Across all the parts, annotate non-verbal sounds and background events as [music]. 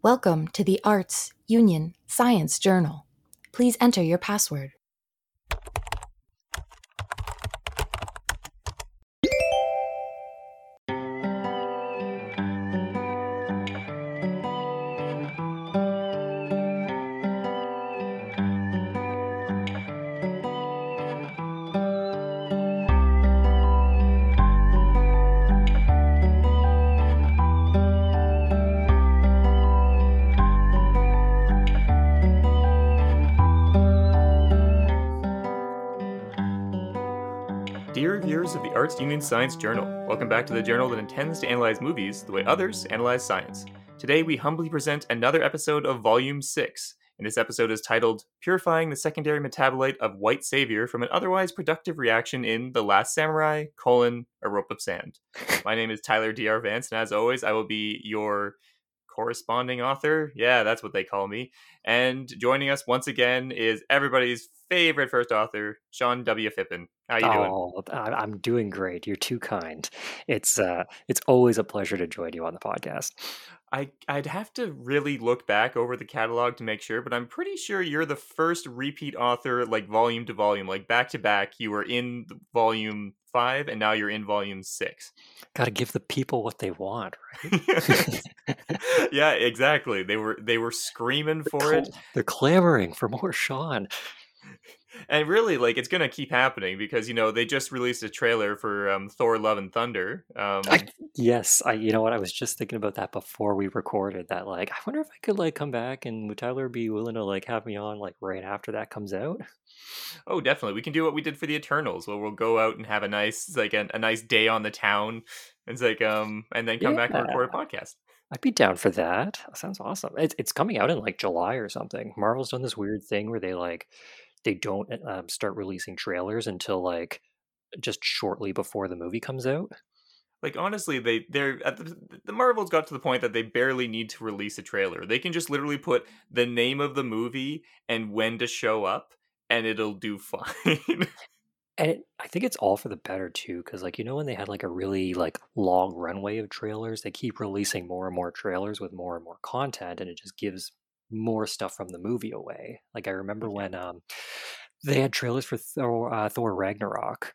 Welcome to the Arts Union Science Journal. Please enter your password. Science Journal, welcome back to the journal that intends to analyze movies the way others analyze science. Today we humbly present another episode of Volume 6, and this episode is titled Purifying the Secondary Metabolite of White Savior from an Otherwise Productive Reaction in The Last Samurai, colon, A Rope of Sand. [laughs] My name is Tyler D.R. Vance, and as always, I will be your corresponding author. Yeah, that's what they call me. And joining us once again is everybody's favorite first author, Sean W. Fippen. How you doing? Oh, I- I'm doing great. You're too kind. It's uh, it's always a pleasure to join you on the podcast. I I'd have to really look back over the catalog to make sure, but I'm pretty sure you're the first repeat author, like volume to volume, like back to back. You were in volume five, and now you're in volume six. Got to give the people what they want, right? [laughs] [laughs] yeah, exactly. They were they were screaming for Cl- it, They're clamoring for more Sean. And really, like it's gonna keep happening because you know they just released a trailer for um, Thor: Love and Thunder. Um, I, yes, I. You know what? I was just thinking about that before we recorded. That like, I wonder if I could like come back and would Tyler be willing to like have me on like right after that comes out? Oh, definitely. We can do what we did for the Eternals, where we'll go out and have a nice, like a, a nice day on the town. It's like, um, and then come back and record a podcast. I'd be down for that. That sounds awesome. It's it's coming out in like July or something. Marvel's done this weird thing where they like they don't um, start releasing trailers until like just shortly before the movie comes out. Like honestly, they they're at the, the Marvels got to the point that they barely need to release a trailer. They can just literally put the name of the movie and when to show up, and it'll do [laughs] fine. And it, I think it's all for the better too, because like you know when they had like a really like long runway of trailers, they keep releasing more and more trailers with more and more content, and it just gives more stuff from the movie away. Like I remember when um they had trailers for Thor, uh, Thor Ragnarok,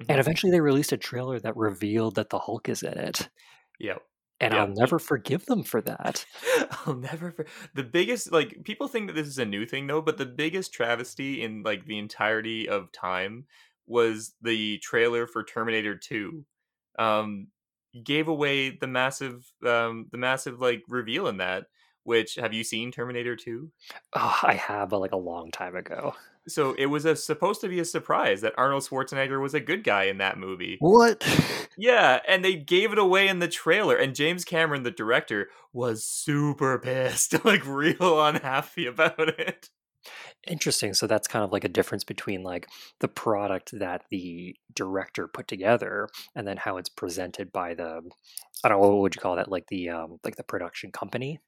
Mhm. and eventually they released a trailer that revealed that the Hulk is in it, yep. and Yeah. I'll never forgive them for that. [laughs] I'll never. For- the biggest like people think that this is a new thing though, but the biggest travesty in like the entirety of time was the trailer for Terminator Two. Um, gave away the massive, um, the massive like reveal in that. Which have you seen Terminator Two? Oh, I have, but like a long time ago. So it was a, supposed to be a surprise that Arnold Schwarzenegger was a good guy in that movie. What? [laughs] Yeah, and they gave it away in the trailer, and James Cameron, the director, was super pissed, [laughs] like real unhappy about it. Interesting. So that's kind of like a difference between like the product that the director put together and then how it's presented by the I don't know what would you call that like the um like the production company.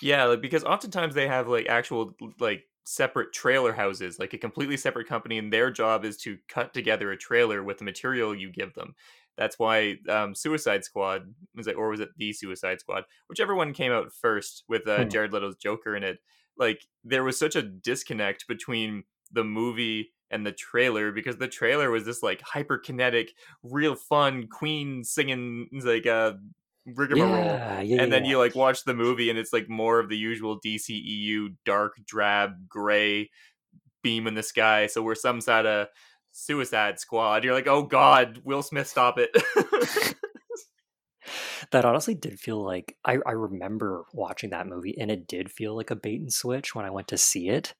Yeah, like because oftentimes they have like actual like separate trailer houses, like a completely separate company, and their job is to cut together a trailer with the material you give them. That's why um, Suicide Squad was it, or was it the Suicide Squad, whichever one came out first with uh, Hmm. Jared Leto's Joker in it. Like there was such a disconnect between the movie and the trailer because the trailer was this like hyperkinetic, real fun Queen singing like uh, rigmarole. Yeah, yeah, and then you like watch the movie and it's like more of the usual DCEU dark drab gray beam in the sky. So we're some sort of suicide squad. You're like oh god Will Smith stop it. [laughs] That honestly did feel like I, I remember watching that movie and it did feel like a bait and switch when I went to see it.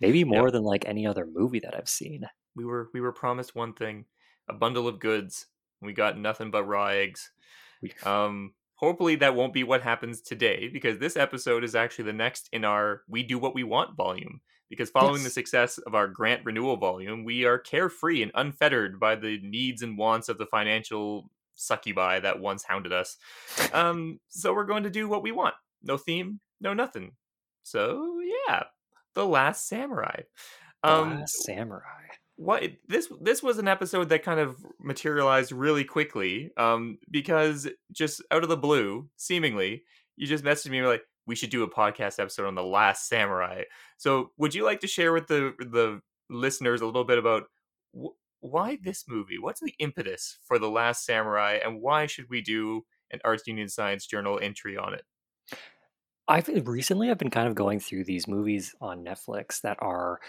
Maybe more than like any other movie that I've seen. we were we were promised one thing a bundle of goods. We got nothing but raw eggs um hopefully that won't be what happens today because this episode is actually the next in our we do what we want volume because following the success of our grant renewal volume we are carefree and unfettered by the needs and wants of the financial succubi that once hounded us. Um so we're going to do what we want. No theme no nothing. So yeah the last samurai. The um Last Samurai. What this this was an episode that kind of materialized really quickly um because just out of the blue seemingly you just messaged me like we should do a podcast episode on the Last Samurai. So, would you like to share with the the listeners a little bit about wh- why this movie? What's the impetus for the Last Samurai, and why should we do an Arts Union Science Journal entry on it? I've recently I've been kind of going through these movies on Netflix that are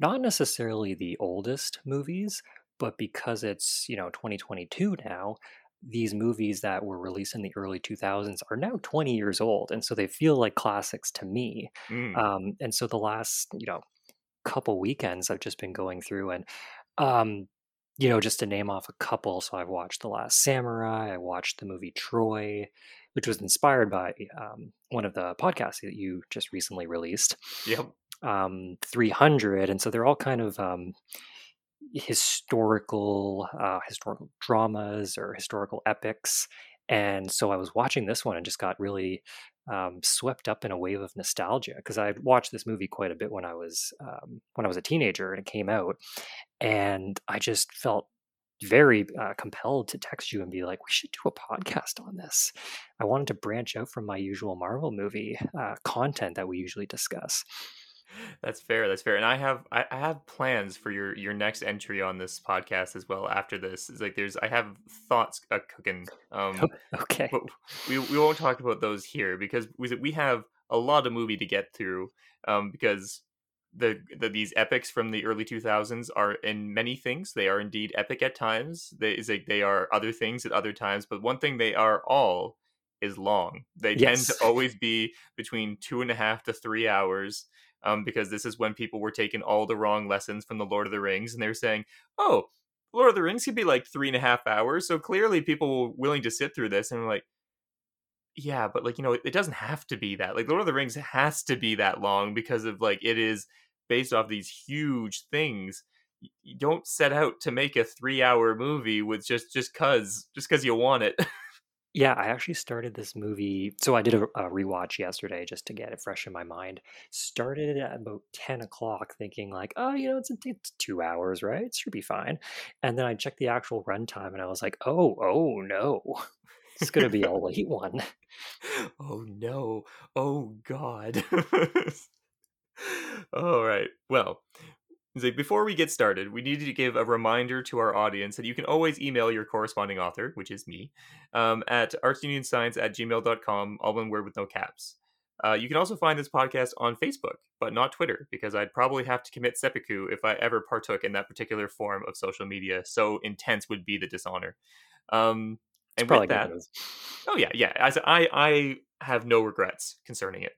not necessarily the oldest movies, but because it's, you know, 2022 now, these movies that were released in the early 2000s are now 20 years old and so they feel like classics to me Mm. um, and so the last you know couple weekends i've just been going through and um, you know just to name off a couple so i've watched the last samurai i watched the movie troy which was inspired by um, one of the podcasts that you just recently released Yep. Um, 300 and so they're all kind of um, historical uh, historical dramas or historical epics and so i was watching this one and just got really um, swept up in a wave of nostalgia because i watched this movie quite a bit when i was um, when i was a teenager and it came out and i just felt very uh, compelled to text you and be like we should do a podcast on this. I wanted to branch out from my usual marvel movie uh, content that we usually discuss That's fair. That's fair. And I have I, have plans for your your next entry on this podcast as well. After this, it's like there's I have thoughts uh, cooking. Um, [laughs] okay but we we won't talk about those here because we we have a lot of movie to get through. Um, because the, the these epics from the early 2000s are in many things they are indeed epic at times. They is like they are other things at other times. But one thing they are all is long. They tend to always be between two and a half to three hours um, because this is when people were taking all the wrong lessons from the Lord of the Rings, and they were saying, "Oh, Lord of the Rings could be like three and a half hours." So clearly, people were willing to sit through this, and like, "Yeah, but like you know, it, it doesn't have to be that. Like Lord of the Rings has to be that long because of like it is based off these huge things." You don't set out to make a three-hour movie with just just cause just cause you want it. [laughs] Yeah, I actually started this movie. So I did a, a rewatch yesterday just to get it fresh in my mind. Started it at about 10 o'clock, thinking, like, oh, you know, it's, it's two hours, right? It should be fine. And then I checked the actual runtime and I was like, oh, oh, no. [laughs] It's going to be a [laughs] late one. oh no. Oh god. [laughs] All right. Well, so before we get started, we need to give a reminder to our audience that you can always email your corresponding author, which is me, um, at artsunionscience at gmail.com, all one word with no caps. Uh, you can also find this podcast on Facebook, but not Twitter, because I'd probably have to commit seppuku if I ever partook in that particular form of social media. So intense would be the dishonor. Um, and with that. Oh yeah, yeah. I I have no regrets concerning it.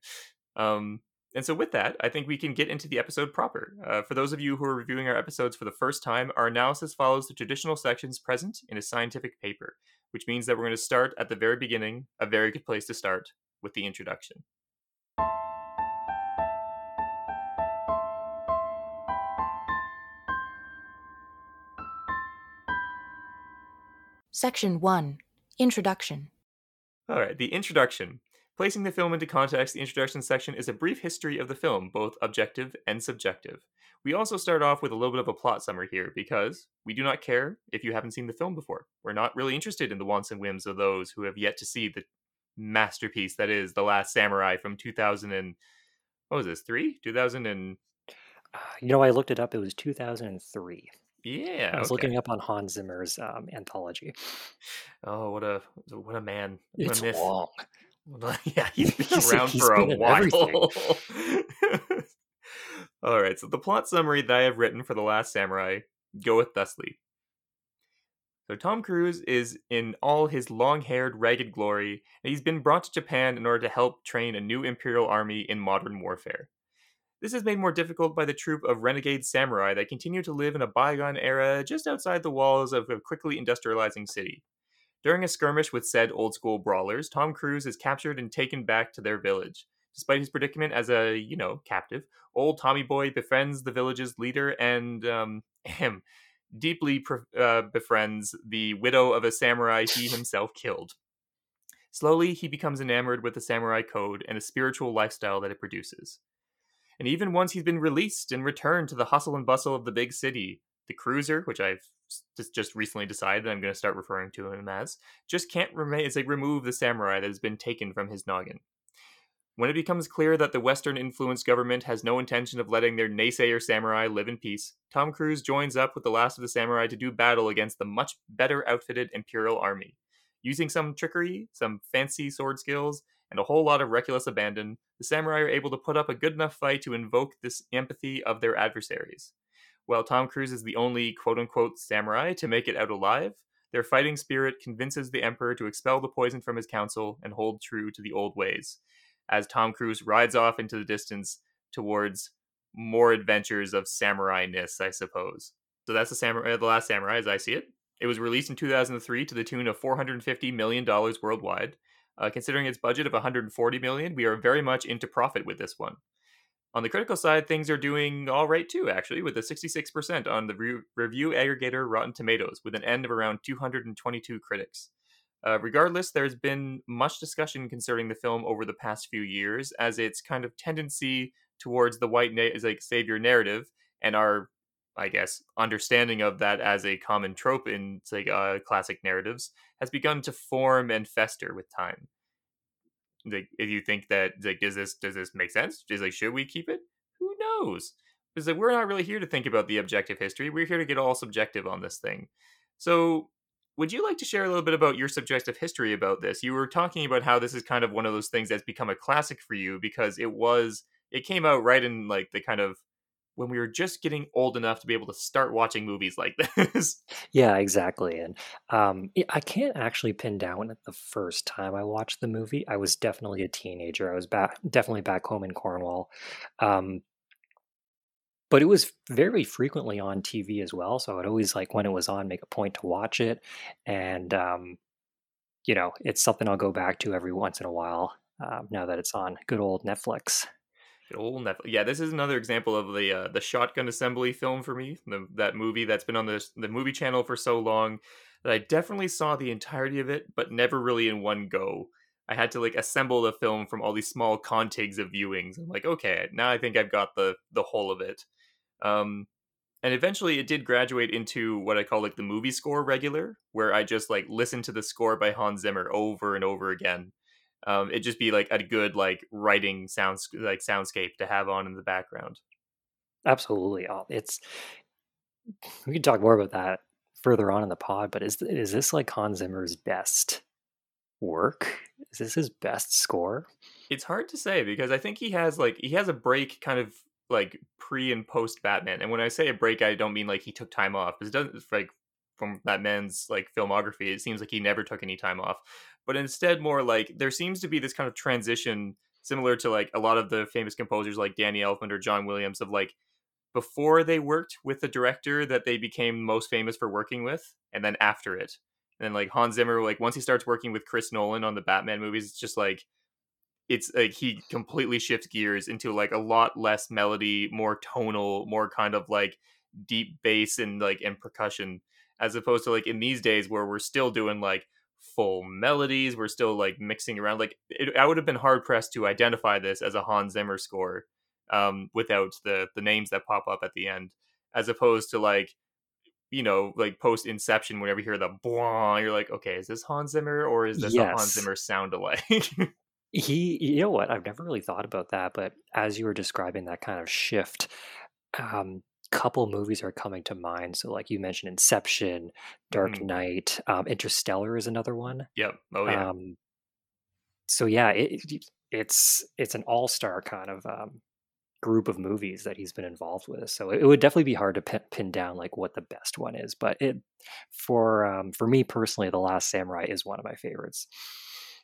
Um, and so with that, I think we can get into the episode proper. Uh, for those of you who are reviewing our episodes for the first time, our analysis follows the traditional sections present in a scientific paper, which means that we're going to start at the very beginning. A very good place to start with the introduction. Section 1 Introduction. All right, the introduction. Placing the film into context, the introduction section is a brief history of the film, both objective and subjective. We also start off with a little bit of a plot summary here because we do not care if you haven't seen the film before. We're not really interested in the wants and whims of those who have yet to see the masterpiece that is The Last Samurai from 2000 and what was this? 3? 2000 and Uh, you know, I looked it up. It was 2003. yeah, I was okay. looking up on Hans Zimmer's um, anthology. Oh, what a what a man. What It's a long. Well, [laughs] yeah, he's [laughs] been He's- around he's for a while. [laughs] All right, so the plot summary that I have written for The Last Samurai goeth thusly. So Tom Cruise is in all his long-haired, ragged glory, and he's been brought to Japan in order to help train a new imperial army in modern warfare. This is made more difficult by the troop of renegade samurai that continue to live in a bygone era just outside the walls of a quickly industrializing city. During a skirmish with said old school brawlers, Tom Cruise is captured and taken back to their village. Despite his predicament as a, you know, captive, old Tommy Boy befriends the village's leader and, um, [laughs] him, deeply pre- uh, befriends the widow of a samurai he [laughs] himself killed. Slowly, he becomes enamored with the samurai code and the spiritual lifestyle that it produces. And even once he's been released and returned to the hustle and bustle of the big city, the cruiser, which I've just recently decided I'm going to start referring to him as, just can't remain. It's like remove the samurai that has been taken from his noggin. When it becomes clear that the Western influenced government has no intention of letting their naysayer samurai live in peace, Tom Cruise joins up with the last of the samurai to do battle against the much better outfitted Imperial Army. Using some trickery, some fancy sword skills, and a whole lot of reckless abandon, the samurai are able to put up a good enough fight to invoke this empathy of their adversaries. While Tom Cruise is the only quote unquote samurai to make it out alive, their fighting spirit convinces the Emperor to expel the poison from his council and hold true to the old ways, as Tom Cruise rides off into the distance towards more adventures of samurai ness, I suppose. So that's the samurai, the last samurai, as I see it. It was released in 2003 to the tune of 450 million dollars worldwide. Uh, considering its budget of 140 million, we are very much into profit with this one. On the critical side, things are doing all right too, actually, with a 66% on the re- review aggregator Rotten Tomatoes, with an end of around 222 critics. Uh, regardless, there's been much discussion concerning the film over the past few years, as its kind of tendency towards the white na- like savior narrative and our, I guess, understanding of that as a common trope in like uh, classic narratives has begun to form and fester with time. Like, if you think that like, does this does this make sense? Is like, should we keep it? Who knows? Because like, we're not really here to think about the objective history. We're here to get all subjective on this thing. So would you like to share a little bit about your subjective history about this? You were talking about how this is kind of one of those things that's become a classic for you because it was it came out right in like the kind of when we were just getting old enough to be able to start watching movies like [laughs] this. Yeah, exactly. And um, I can't actually pin down the first time I watched the movie. I was definitely a teenager. I was back, definitely back home in Cornwall. Um, but it was very frequently on TV as well. So I'd always like when it was on, make a point to watch it, and um, you know, it's something I'll go back to every once in a while. Uh, now that it's on good old Netflix. Yeah, this is another example of the uh, the shotgun assembly film for me. The, that movie that's been on the the movie channel for so long that I definitely saw the entirety of it, but never really in one go. I had to like assemble the film from all these small contigs of viewings. I'm like, okay, now I think I've got the the whole of it. Um, and eventually it did graduate into what I call like the movie score regular, where I just like listen to the score by Hans Zimmer over and over again. Um, it'd just be like a good like writing sounds like soundscape to have on in the background. Absolutely, oh, it's [sighs] we can talk more about that further on in the pod. But is is this like Hans Zimmer's best work? Is this his best score? It's hard to say because I think he has like he has a break kind of like pre and post Batman. And when I say a break, I don't mean like he took time off. Because it doesn't like from that man's like filmography, it seems like he never took any time off. But instead, more like there seems to be this kind of transition, similar to like a lot of the famous composers like Danny Elfman or John Williams, of like before they worked with the director that they became most famous for working with, and then after it. And then like Hans Zimmer, like once he starts working with Chris Nolan on the Batman movies, it's just like it's like he completely shifts gears into like a lot less melody, more tonal, more kind of like deep bass and like and percussion, as opposed to like in these days where we're still doing like full melodies, we're still like mixing around. Like it, I would have been hard pressed to identify this as a Hans Zimmer score um, without the the names that pop up at the end, as opposed to like you know, like post Inception, whenever you hear the blah, you're like, okay, is this Hans Zimmer or is this yes. a Hans Zimmer sound alike? [laughs] He, you know what? I've never really thought about that, but as you were describing that kind of shift, um, couple movies are coming to mind. So, like you mentioned, Inception, Dark mm. Knight, um, Interstellar is another one. Yep. Oh yeah. Um, so yeah, it, it's it's an all star kind of um, group of movies that he's been involved with. So it, it would definitely be hard to pin, pin, down like what the best one is. But it for um, for me personally, The Last Samurai is one of my favorites.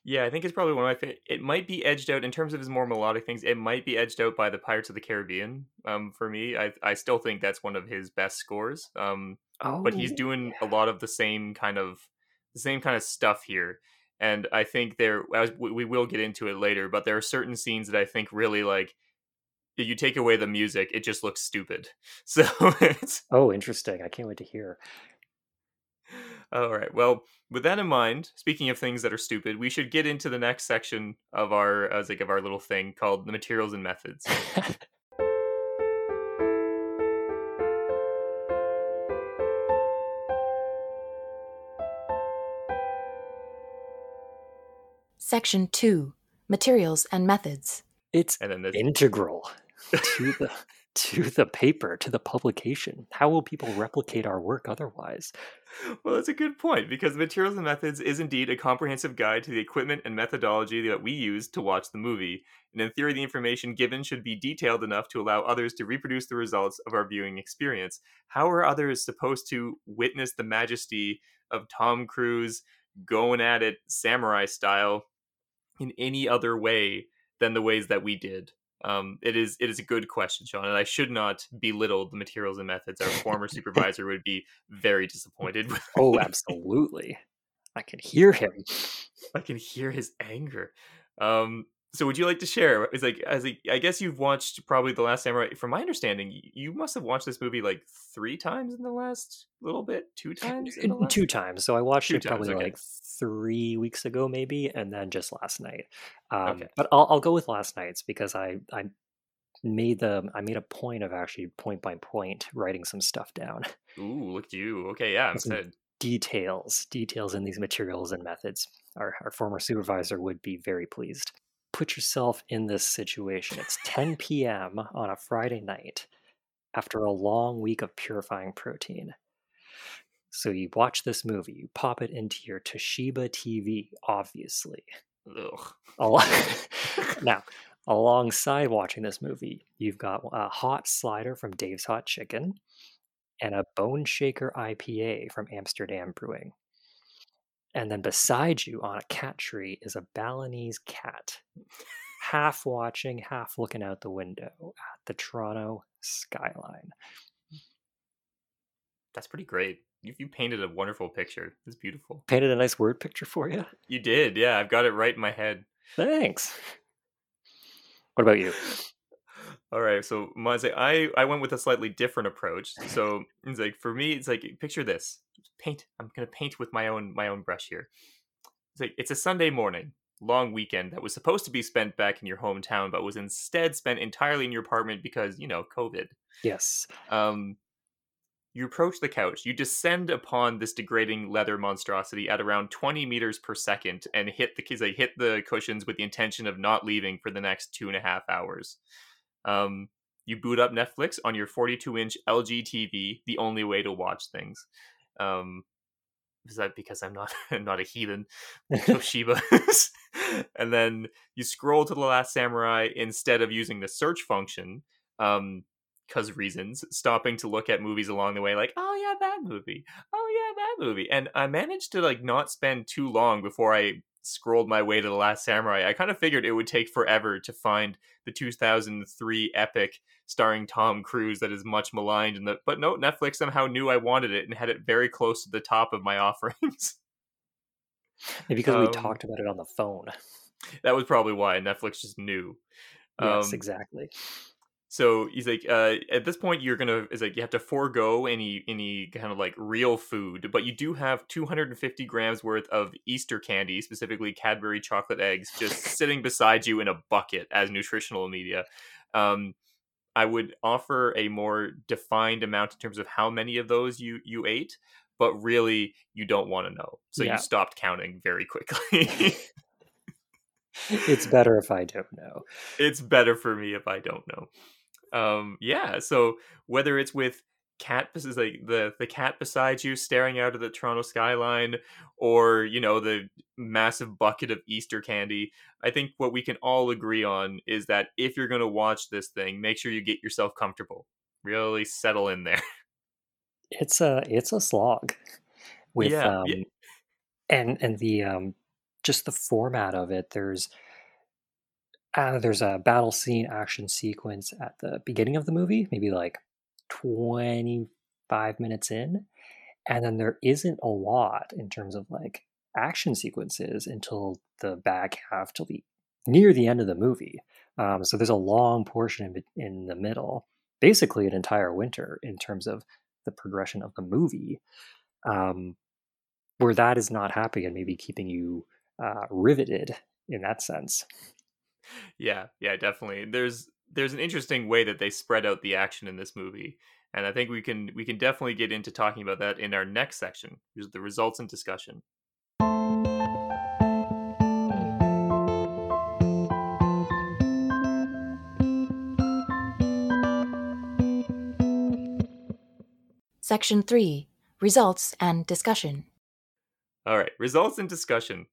Yeah, I think it's probably one of my favorite. It might be edged out in terms of his more melodic things. It might be edged out by the Pirates of the Caribbean. Um, for me, I I still think that's one of his best scores. Um, oh, but he's oh, doing yeah. a lot of the same kind of the same kind of stuff here. And I think there, as we will get into it later, but there are certain scenes that I think really like. You take away the music, it just looks stupid. [laughs] So it's oh, interesting. I can't wait to hear. All right. Well, with that in mind, speaking of things that are stupid, we should get into the next section of our as like of our little thing called the materials and methods. [laughs] Section 2 Materials and methods. It's And then this, integral [laughs] to the to the paper, to the publication. How will people replicate our work otherwise? well, that's a good point because Materials and Methods is indeed a comprehensive guide to the equipment and methodology that we use to watch the movie. And in theory, the information given should be detailed enough to allow others to reproduce the results of our viewing experience. How are others supposed to witness the majesty of Tom Cruise going at it samurai style in any other way than the ways that we did? Um, it is it is a good question, Sean, and I should not belittle the materials and methods. Our former [laughs] supervisor would be very disappointed. with Oh, [laughs] absolutely. I can hear him. I can hear his anger. Um, so would you like to share? It's like as a, I guess you've watched probably the Last Samurai. From my understanding, you must have watched this movie like three times in the last little bit, two times in the last. Two times. So I watched Two it probably okay. like three weeks ago, maybe, and then just last night. Um, Okay. But I'll, I'll go with last night's because I I made the I made a point of actually point by point writing some stuff down. Ooh, look at you. Okay, yeah, I'm excited. Details, details in these materials and methods. Our, our former supervisor would be very pleased. Put yourself in this situation. It's 10 [laughs] p.m. on a Friday night after a long week of purifying protein. So you watch this movie, you pop it into your Toshiba TV, obviously. Ugh. Al- [laughs] now, [laughs] alongside watching this movie, you've got a hot slider from Dave's Hot Chicken and a Bone Shaker IPA from Amsterdam Brewing. And then beside you on a cat tree is a Balinese cat, half watching, half looking out the window at the Toronto skyline. That's pretty great. You, you painted a wonderful picture. It's beautiful. Painted a nice word picture for you. You did, yeah. I've got it right in my head. Thanks. What about you? All right, so Maze, I I went with a slightly different approach. So it's like for me, it's like picture this: paint. I'm gonna paint with my own my own brush here. It's like it's a Sunday morning, long weekend that was supposed to be spent back in your hometown, but was instead spent entirely in your apartment because you know COVID. Yes. Um, you approach the couch. You descend upon this degrading leather monstrosity at around 20 meters per second and hit the kids. Like hit the cushions with the intention of not leaving for the next two and a half hours. Um, you boot up Netflix on your 42 inch LG TV, the only way to watch things. Um, is that because I'm not I'm [laughs] not a heathen? [laughs] Toshiba. and then you scroll to the Last Samurai instead of using the search function. Um, because reasons, stopping to look at movies along the way, like, oh yeah, that movie, oh yeah, that movie, and I managed to like not spend too long before I scrolled my way to the Last Samurai. I kind of figured it would take forever to find the 2003 epic starring Tom Cruise that is much maligned, and the but no, Netflix somehow knew I wanted it and had it very close to the top of my [laughs] offerings. Maybe because we Um, talked about it on the phone. that was probably why Netflix just knew. Yes, Um, exactly. So he's like, uh, at this point, you're gonna is like you have to forego any any kind of like real food, but you do have 250 grams worth of Easter candy, specifically Cadbury chocolate eggs, just [laughs] sitting beside you in a bucket as nutritional media. Um, I would offer a more defined amount in terms of how many of those you you ate, but really you don't want to know, so Yeah. you stopped counting very quickly. [laughs] [laughs] it's better if I don't know. it's better for me if I don't know. Um, yeah. So whether it's with cat, this is like the the cat beside you staring out of the Toronto skyline, or you know the massive bucket of Easter candy, I think what we can all agree on is that if you're going to watch this thing, make sure you get yourself comfortable. Really settle in there. [laughs] It's a it's a slog with Yeah, um yeah. and and the um just the format of it. There's uh, there's a battle scene action sequence at the beginning of the movie, maybe like 25 minutes in, and then there isn't a lot in terms of like action sequences until the back half till the near the end of the movie. Um, so there's a long portion in, in the middle, basically an entire winter in terms of the progression of the movie, um, where that is not happening and maybe keeping you uh, riveted in that sense yeah, yeah, definitely. There's there's an interesting way that they spread out the action in this movie, and I think we can we can definitely get into talking about that in our next section, which is the results and discussion. Section 3 Results and Discussion. All right, results and discussion.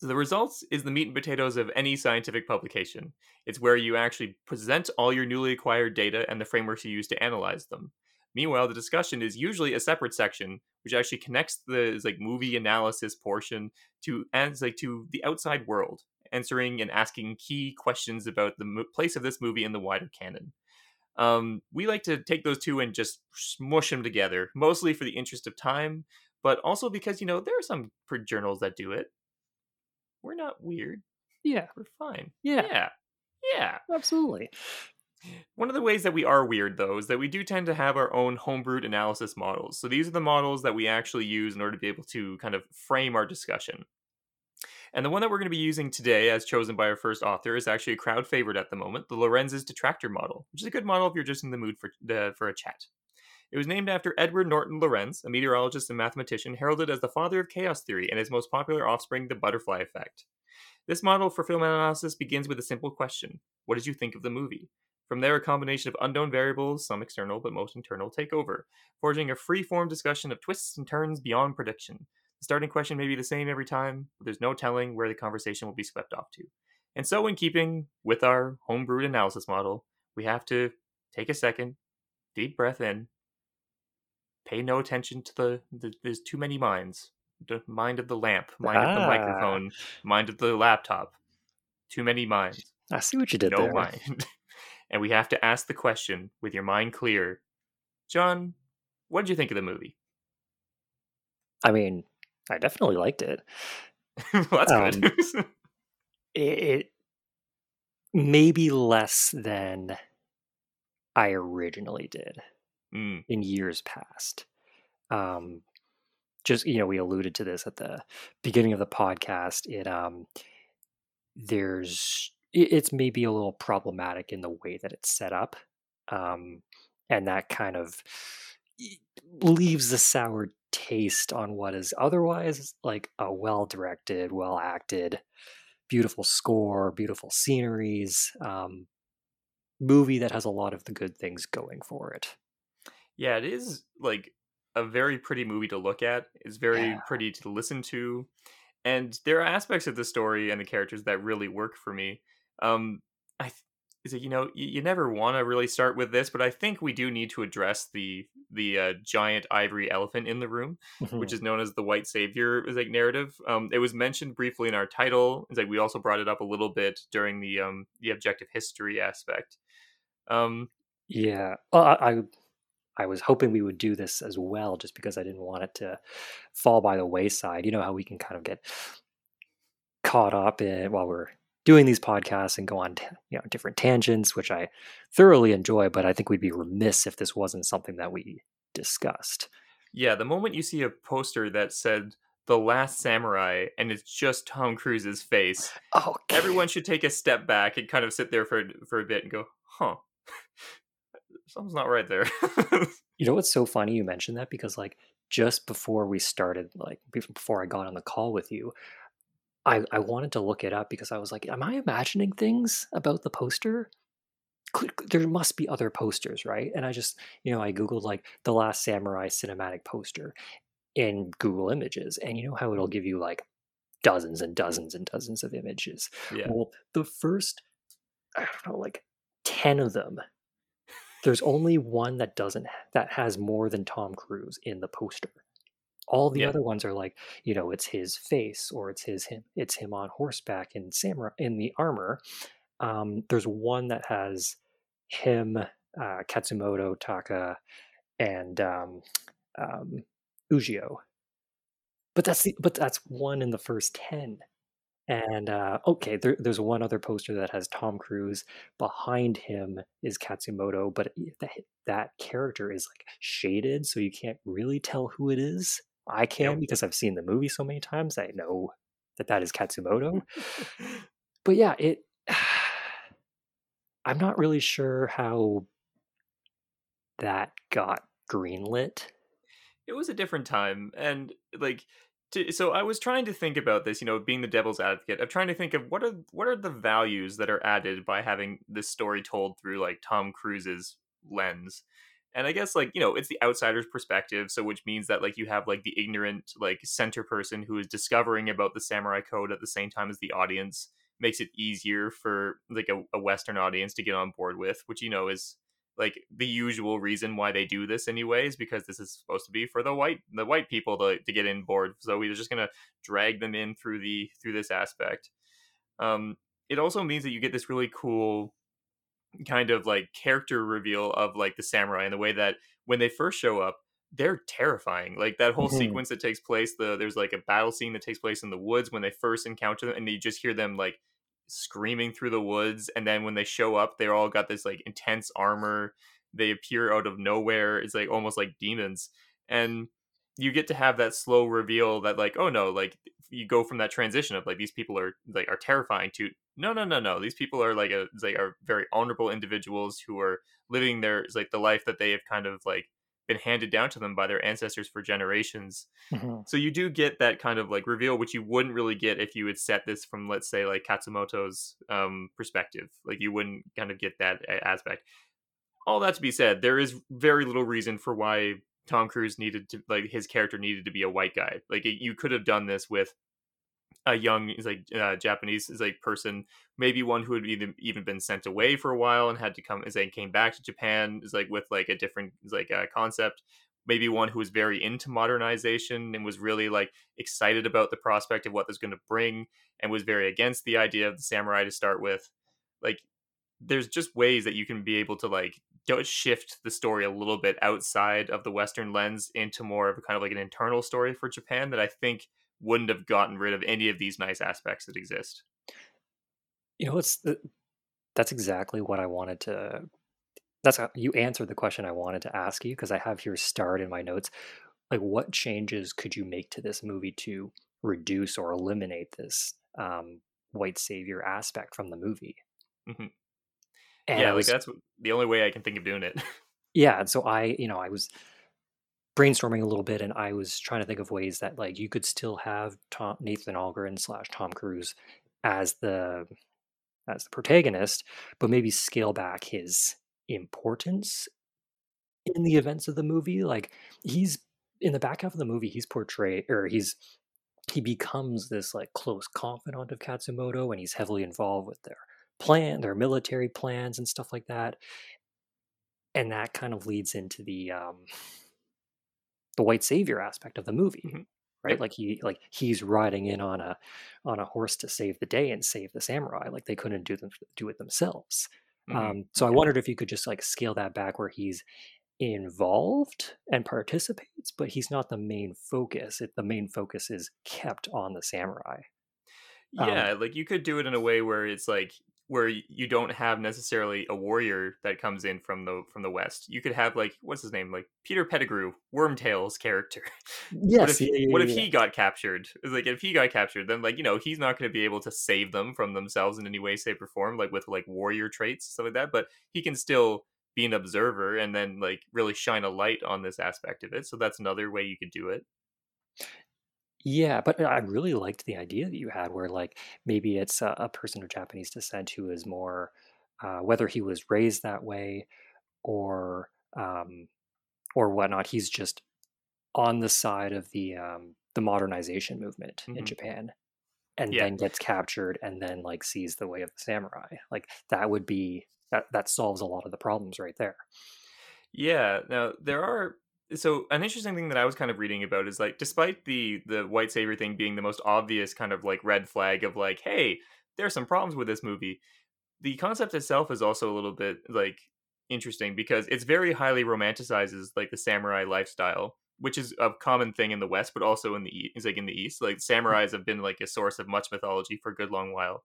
So the results is the meat and potatoes of any scientific publication. It's where you actually present all your newly acquired data and the frameworks you use to analyze them. Meanwhile, the discussion is usually a separate section which actually connects the like movie analysis portion to as like to the outside world, answering and asking key questions about the mo- place of this movie in the wider canon. Um, we like to take those two and just smush them together, mostly for the interest of time, but also because you know there are some journals that do it. We're not weird. Yeah, We're fine. yeah, Yeah. Yeah. absolutely. One of the ways that we are weird, though, is that we do tend to have our own homebrewed analysis models. So these are the models that we actually use in order to be able to kind of frame our discussion. And the one that we're going to be using today, as chosen by our first author, is actually a crowd favorite at the moment, the Lorenz's detractor model, which is a good model if you're just in the mood for uh, for a chat. It was named after Edward Norton Lorenz, a meteorologist and mathematician heralded as the father of chaos theory and his most popular offspring, the butterfly effect. This model for film analysis begins with a simple question What did you think of the movie? From there, a combination of unknown variables, some external but most internal, take over, forging a free form discussion of twists and turns beyond prediction. The starting question may be the same every time, but there's no telling where the conversation will be swept off to. And so, in keeping with our homebrewed analysis model, we have to take a second, deep breath in, pay no attention to the, the there's too many minds. The mind of the lamp, mind of the Ah. microphone, mind of the laptop. Too many minds I see what you did no there. mind. [laughs] and we have to ask the question with your mind clear. John, what did you think of the movie? I mean, I definitely liked it. [laughs] well, that's Um, good. [laughs] it, it maybe less than I originally did Mm, in years past. Um, just you know, we alluded to this at the beginning of the podcast. It um, there's it- it's maybe a little problematic in the way that it's set up, um, and that kind of leaves a sour taste on what is otherwise like a well directed, well acted, beautiful score, beautiful sceneries, um, movie that has a lot of the good things going for it. Yeah, it is like a very pretty movie to look at. It's very Yeah. pretty to listen to. And there are aspects of the story and the characters that really work for me. Um, I th- is it you know you, you never want to really start with this, but I think we do need to address the the uh, giant ivory elephant in the room. which is known as the white savior is like narrative um it was mentioned briefly in our title it's like we also brought it up a little bit during the um the objective history aspect um Yeah, well, I, I I was hoping we would do this as well, just because I didn't want it to fall by the wayside. You know how we can kind of get caught up in while we're doing these podcasts and go on, you know, different tangents, which I thoroughly enjoy. But I think we'd be remiss if this wasn't something that we discussed. yeah the moment you see a poster that said the last samurai and it's just tom cruise's face Oh, everyone should take a step back and kind of sit there for for a bit and go huh [laughs] something's not right there [laughs] You know what's so funny you mentioned that because like just before we started, like before I got on the call with you, I I wanted to look it up because I was like, am I imagining things about the poster? There must be other posters, right? And I just, you know, I googled like the Last Samurai cinematic poster in Google Images, and you know how it'll give you like dozens and dozens and dozens of images. yeah Well, the first, I don't know, like 10 of them, there's only one that doesn't, that has more than Tom Cruise in the poster. All the Yeah. other ones are like, you know, it's his face or it's his him, it's him on horseback in samurai in the armor. Um, there's one that has him, uh, Katsumoto, Taka, and um, um, Ujio. But that's the, but that's one in the first ten. And uh, okay, there, there's one other poster that has Tom Cruise. Behind him is Katsumoto, but that, that character is like shaded, so you can't really tell who it is. I can Yep. because I've seen the movie so many times. I know that that is Katsumoto. [laughs] but yeah, it. [sighs] I'm not really sure how that got greenlit. it was a different time and like to, so i was trying to think about this you know being the devil's advocate of trying to think of what are what are the values that are added by having this story told through like tom cruise's lens. And i guess like you know it's the outsider's perspective so which means that like you have like the ignorant like center person who is discovering about the samurai code at the same time as the audience makes it easier for like a, a western audience to get on board with which you know is like the usual reason why they do this anyways because this is supposed to be for the white the white people to, to get in board. So we're just gonna drag them in through the through this aspect. Um it also means that you get this really cool kind of like character reveal of like the samurai in the way that when they first show up they're terrifying. Like that whole Mhm. sequence that takes place the there's like a battle scene that takes place in the woods when they first encounter them and you just hear them like screaming through the woods and then when they show up they're all got this like intense armor. They appear out of nowhere. It's like almost like demons. And you get to have that slow reveal that like oh no like you go from that transition of like these people are like are terrifying to no no no no. These people are like a like are very honorable individuals who are living their like the life that they have kind of like been handed down to them by their ancestors for generations. Mhm. so you do get that kind of like reveal which you wouldn't really get if you had set this from let's say like katsumoto's um perspective. Like you wouldn't kind of get that aspect. All that to be said there is very little reason for why tom cruise needed to like his character needed to be a white guy. Like you could have done this with a young is like uh, Japanese is like person, maybe one who had even even been sent away for a while and had to come is like came back to Japan is like with like a different like uh, concept. Maybe one who was very into modernization and was really like excited about the prospect of what this going to bring and was very against the idea of the samurai to start with. Like, there's just ways that you can be able to like do- shift the story a little bit outside of the Western lens into more of a kind of like an internal story for Japan that I think wouldn't have gotten rid of any of these nice aspects that exist. You know, it's the, that's exactly what I wanted to. That's how you answered the question I wanted to ask you because I have here starred in my notes. Like, what changes could you make to this movie to reduce or eliminate this um, white savior aspect from the movie? Mhm. And yeah, I like that's the only way I can think of doing it. [laughs] yeah and so i you know i was brainstorming a little bit and i was trying to think of ways that like you could still have tom nathan algren slash tom cruise as the as the protagonist but maybe scale back his importance in the events of the movie. Like he's in the back half of the movie he's portrayed or he's he becomes this like close confidant of katsumoto and he's heavily involved with their plan their military plans and stuff like that and that kind of leads into the um the white savior aspect of the movie Mhm. right? Like he like he's riding in on a on a horse to save the day and save the samurai like they couldn't do them do it themselves. Mhm. um so i wondered if you could just like scale that back where he's involved and participates but he's not the main focus it, the main focus is kept on the samurai. Um, yeah, like you could do it in a way where it's like where you don't have necessarily a warrior that comes in from the from the west. You could have like what's his name, like Peter Pettigrew, Wormtail's character. [laughs] yes what if, yeah, yeah, what if yeah. he got captured? Like if he got captured, then like you know he's not going to be able to save them from themselves in any way, shape, or form, like with like warrior traits stuff like that. But he can still be an observer and then like really shine a light on this aspect of it. So that's another way you could do it. Yeah, but I really liked the idea that you had where like maybe it's a, a person of Japanese descent who is more uh, whether he was raised that way or um, or whatnot, he's just on the side of the um, the modernization movement in Mhm. Japan and Yeah. then gets captured and then like sees the way of the samurai. Like that would be that that solves a lot of the problems right there. Yeah. Now there are so an interesting thing that I was kind of reading about is like despite the the white savior thing being the most obvious kind of like red flag of like hey there's some problems with this movie the concept itself is also a little bit like interesting because it's very highly romanticizes like the samurai lifestyle which is a common thing in the west but also in the is like in the east. Like samurais have been like a source of much mythology for a good long while.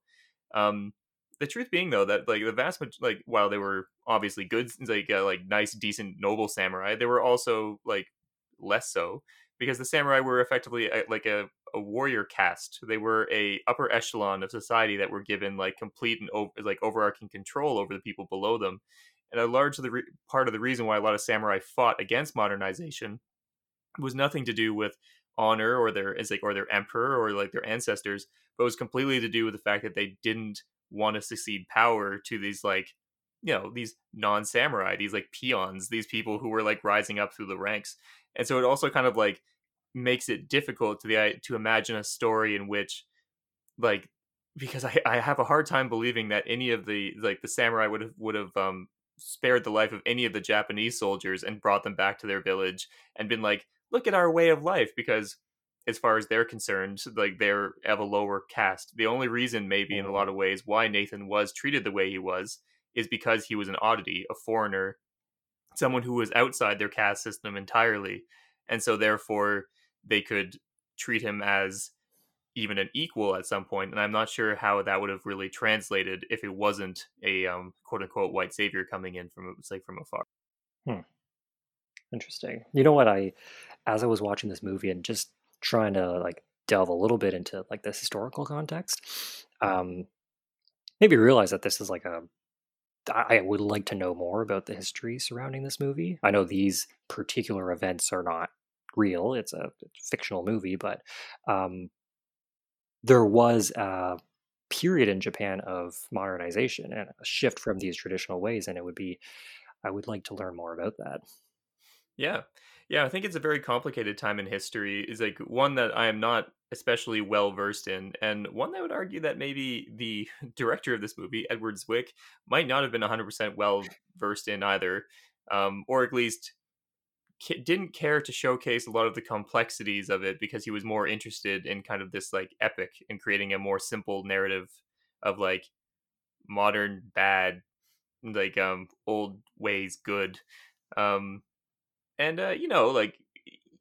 Um the truth being though that like the vast like while they were obviously good like uh, like nice decent noble samurai they were also like less so because the samurai were effectively a, like a, a warrior caste. They were a upper echelon of society that were given like complete and over, like overarching control over the people below them. And a large re- part of the reason why a lot of samurai fought against modernization was nothing to do with honor or their is like or their emperor or like their ancestors but was completely to do with the fact that they didn't want to succeed power to these like you know these non-samurai these like peons these people who were like rising up through the ranks. And so it also kind of like makes it difficult to the to imagine a story in which like because I, I have a hard time believing that any of the like the samurai would have would have um spared the life of any of the Japanese soldiers and brought them back to their village and been like, look at our way of life because as far as they're concerned, like they're of a lower caste. The only reason maybe in a lot of ways why Nathan was treated the way he was is because he was an oddity, a foreigner, someone who was outside their caste system entirely. And so therefore they could treat him as even an equal at some point. point and i'm not sure how that would have really translated if it wasn't a um, quote unquote white savior coming in from say from afar hmm. interesting you know what i as i was watching this movie and just trying to like delve a little bit into like this historical context um maybe realize that this is like a I would like to know more about the history surrounding this movie. I know these particular events are not real; it's a fictional movie, but um, there was a period in Japan of modernization and a shift from these traditional ways. And it would be, I would like to learn more about that. Yeah. Yeah, I think it's a very complicated time in history. Is like one that I am not especially well versed in, and one that would argue that maybe the [laughs] director of this movie, Edward Zwick, might not have been 100% well versed in either, um, or at least didn't care to showcase a lot of the complexities of it because he was more interested in kind of this like epic and creating a more simple narrative of like modern bad like um old ways good um and uh you know like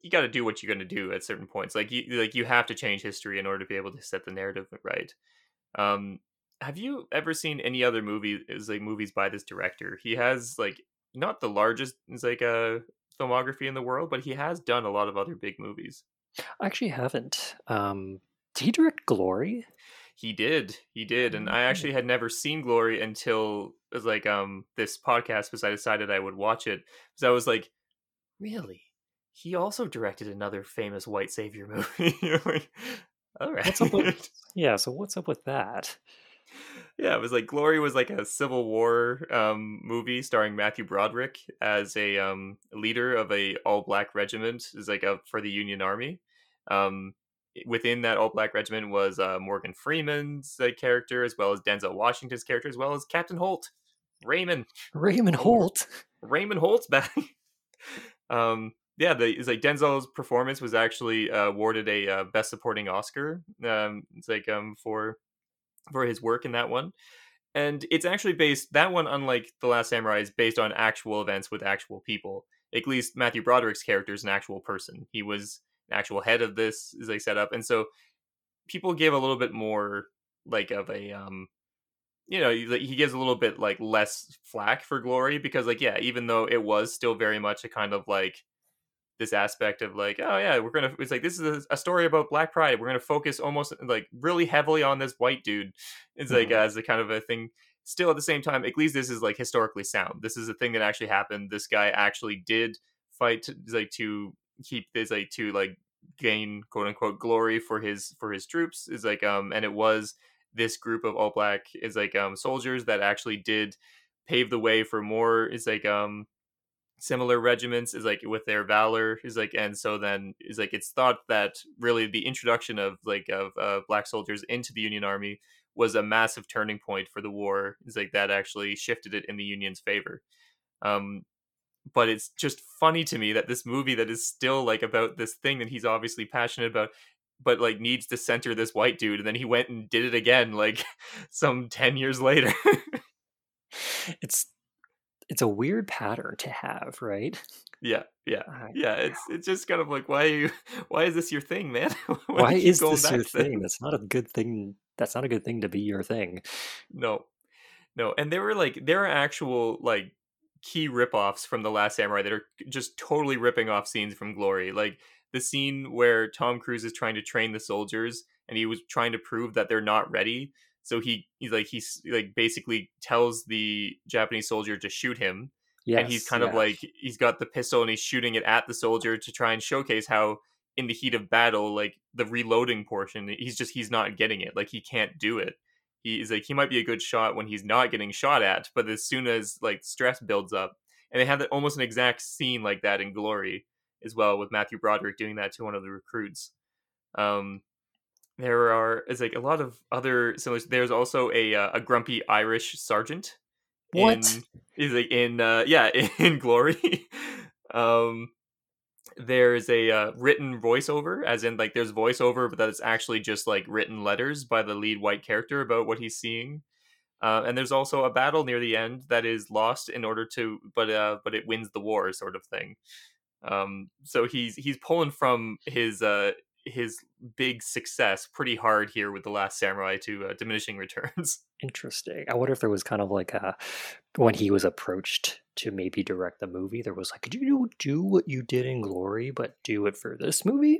you got to do what you're going to do at certain points like you like you have to change history in order to be able to set the narrative right um have you ever seen any other movies like movies by this director he has like not the largest like a uh, filmography in the world, but he has done a lot of other big movies. I actually haven't. Um, did he direct Glory? He did. He did. And I actually had never seen Glory until it was like um this podcast because I decided I would watch it. Because I was like, really? He also directed another famous white savior [laughs] movie. like, all right. What's up with, [laughs] yeah, so what's up with that? yeah, it was like Glory was like a Civil War um, movie starring Matthew Broderick as a um, leader of a all black regiment, is like a for the Union Army. Um, within that all black regiment was uh, Morgan Freeman's uh, character, as well as Denzel Washington's character, as well as Captain Holt, Raymond. Raymond Holt. Raymond Holt's [laughs] back. Um, yeah, the it's like Denzel's performance was actually uh, awarded a uh, best supporting Oscar. Um, it's like um for for his work in that one. And it's actually based that one, unlike The Last Samurai, is based on actual events with actual people. At least Matthew Broderick's character is an actual person. He was an actual head of this as they set up. And so people give a little bit more like of a um you know he gives a little bit like less flack for glory because like yeah even though it was still very much a kind of like this aspect of like, oh yeah, we're gonna. It's like this is a, a story about Black Pride. We're gonna focus almost like really heavily on this white dude. It's mm-hmm. like as a kind of a thing. Still, at the same time, at least this is like historically sound. This is a thing that actually happened. This guy actually did fight to, like to keep this like to like gain quote unquote glory for his for his troops. Is like um and it was this group of all black is like um soldiers that actually did pave the way for more is like um similar regiments is like with their valor is like and so then is like it's thought that really the introduction of like of uh, black soldiers into the union army was a massive turning point for the war is like that actually shifted it in the union's favor. Um but it's just funny to me that this movie that is still like about this thing that he's obviously passionate about but like needs to center this white dude and then he went and did it again like [laughs] some 10 years later [laughs] it's it's a weird pattern to have, right? Yeah, yeah, yeah. It's [sighs] it's just kind of like why you [laughs] why is this your thing, man? why, why is this your thing? That's not a good thing. That's not a good thing to be your thing. No, no. And there were like there are actual like key ripoffs from the Last Samurai that are just totally ripping off scenes from Glory, like the scene where Tom Cruise is trying to train the soldiers and he was trying to prove that they're not ready so he he's like he's like basically tells the Japanese soldier to shoot him. Yes, and he's kind yeah. of like he's got the pistol and he's shooting it at the soldier to try and showcase how in the heat of battle, like the reloading portion, he's just he's not getting it. Like he can't do it. he's like he might be a good shot when he's not getting shot at, but as soon as like stress builds up, and they have that, almost an exact scene like that in Glory as well, with Matthew Broderick doing that to one of the recruits. Um, there are is like a lot of other similar. There's also a uh, a grumpy Irish sergeant. What in, is like in uh, yeah [laughs] in Glory. um, there's a uh, written voiceover, as in like there's voiceover, but that's actually just like written letters by the lead white character about what he's seeing. Uh, and there's also a battle near the end that is lost in order to, but uh, but it wins the war, sort of thing. Um, so he's he's pulling from his uh, his big success pretty hard here with the last samurai to uh, diminishing [laughs] returns. Interesting. I wonder if there was kind of like a when he was approached to maybe direct the movie there was like could you do what you did in glory but do it for this movie?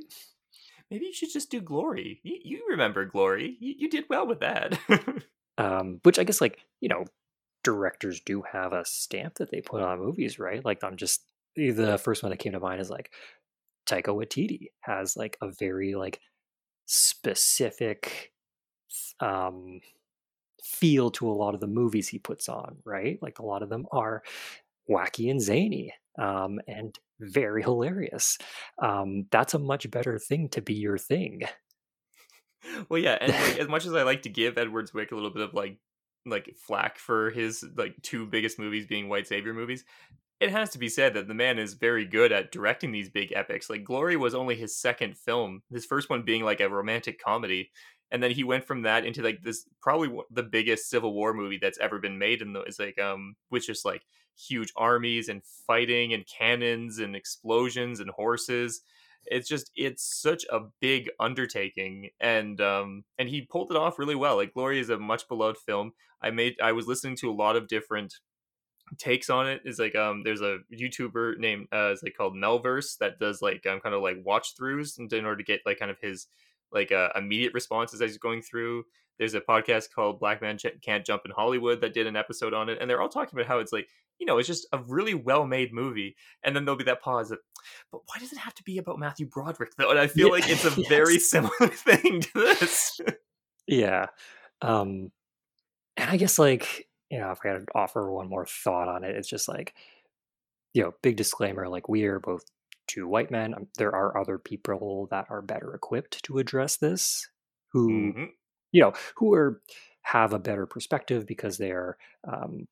Maybe you should just do glory. You, you remember glory. You, you did well with that. [laughs] Um which i guess like you know directors do have a stamp that they put on movies right? Like i'm just the first one that came to mind is like Taika Waititi has like a very like specific um feel to a lot of the movies he puts on, right? Like a lot of them are wacky and zany um, and very hilarious. Um, that's a much better thing to be your thing. Well, yeah, and like, [laughs] as much as I like to give Edwards Zwick a little bit of like like flack for his like two biggest movies being white savior movies, it has to be said that the man is very good at directing these big epics. Like Glory was only his second film, his first one being like a romantic comedy, and then he went from that into like this probably the biggest Civil War movie that's ever been made. And it's like um, which is like huge armies and fighting and cannons and explosions and horses. It's just it's such a big undertaking, and um, and he pulled it off really well. Like Glory is a much beloved film. I made I was listening to a lot of different takes on it is like um there's a YouTuber named uh is like called Melverse that does like um kind of like watch throughs and in order to get like kind of his like uh, immediate responses as he's going through. There's a podcast called Black Man Ch- Can't Jump in Hollywood that did an episode on it, and they're all talking about how it's like you know it's just a really well made movie, and then there'll be that pause. That, but why does it have to be about Matthew Broderick though? And I feel yeah, like it's a [laughs] yes. very similar [laughs] thing to this. yeah, um, and I guess like you know, if I had to offer one more thought on it, it's just like, you know, big disclaimer like, we are both two white men. Um, there are other people that are better equipped to address this who, mm-hmm. you know, who are have a better perspective because they're um,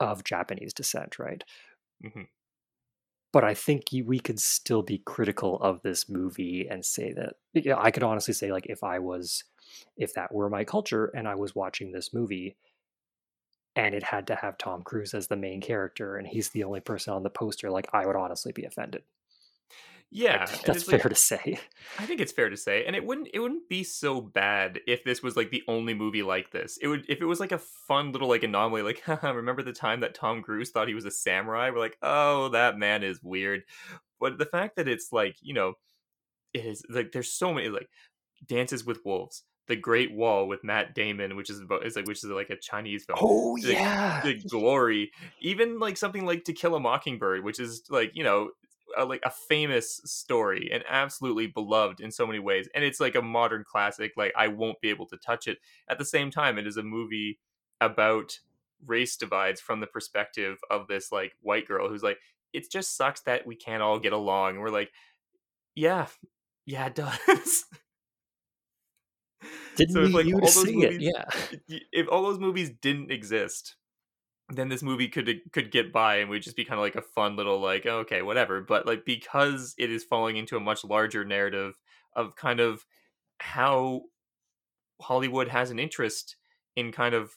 of Japanese descent, right? Mm-hmm. But I think we could still be critical of this movie and say that, you know, I could honestly say, like, if I was, if that were my culture and I was watching this movie, and it had to have Tom Cruise as the main character, and he's the only person on the poster, like I would honestly be offended. Yeah, that's fair like, to say. I think it's fair to say, and it wouldn't it wouldn't be so bad if this was like the only movie like this. It would if it was like a fun little like anomaly, like [laughs] remember the time that Tom Cruise thought he was a samurai? We're like, oh, that man is weird. But the fact that it's like you know, it is like there's so many like dances with wolves the Great Wall with Matt Damon, which is is like which is like a Chinese film. Oh the, yeah, the glory. Even like something like To Kill a Mockingbird, which is like you know a, like a famous story and absolutely beloved in so many ways, and it's like a modern classic. Like I won't be able to touch it. At the same time, it is a movie about race divides from the perspective of this like white girl who's like it just sucks that we can't all get along and we're like yeah yeah it does [laughs] Didn't so if, like, all those movies, it? Yeah. If all those movies didn't exist, then this movie could could get by and we would just be kind of like a fun little like okay whatever. But like because it is falling into a much larger narrative of kind of how Hollywood has an interest in kind of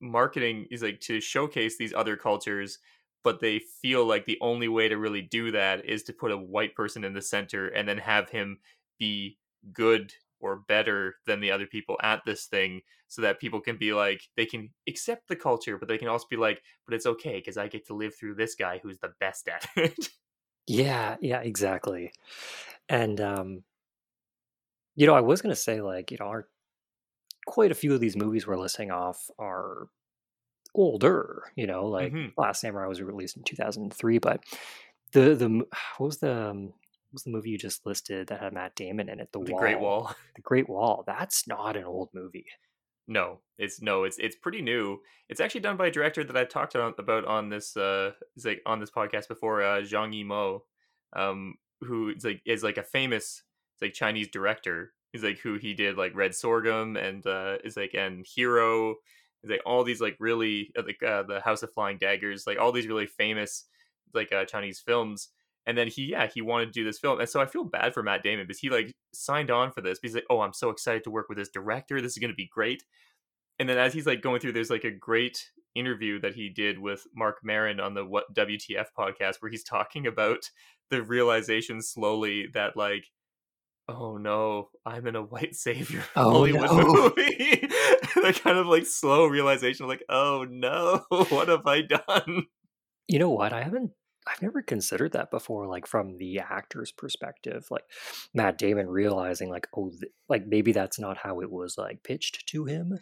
marketing is like to showcase these other cultures but they feel like the only way to really do that is to put a white person in the center and then have him be good or better than the other people at this thing so that people can be like they can accept the culture but they can also be like but it's okay because i get to live through this guy who's the best at it [laughs] yeah yeah exactly and um you know i was going to say like you know our quite a few of these movies we're listing off are older you know like mm-hmm. last samurai was released in 2003 but the the [sighs] what was the um, was the movie you just listed that had Matt Damon in it? The, the Wall. Great Wall. The Great Wall. That's not an old movie. No, it's no, it's it's pretty new. It's actually done by a director that I've talked on, about on this uh is like on this podcast before, uh Zhang Yimou, um, who is like is like a famous like Chinese director. He's like who he did like Red Sorghum and uh is like and Hero, is like all these like really uh, like uh, the House of Flying Daggers, like all these really famous like uh, Chinese films. And then he, yeah, he wanted to do this film, and so I feel bad for Matt Damon because he like signed on for this. Because like, oh, I'm so excited to work with this director. This is going to be great. And then as he's like going through, there's like a great interview that he did with mark Maron on the what WTF podcast, where he's talking about the realization slowly that like, oh no, I'm in a white savior [laughs] Oh, Hollywood no. movie. [laughs] the kind of like slow realization, of like, oh no, [laughs] what have I done? You know what? I haven't. I've never considered that before. Like from the actor's perspective, like Matt Damon realizing, like, oh, th- like maybe that's not how it was like pitched to him,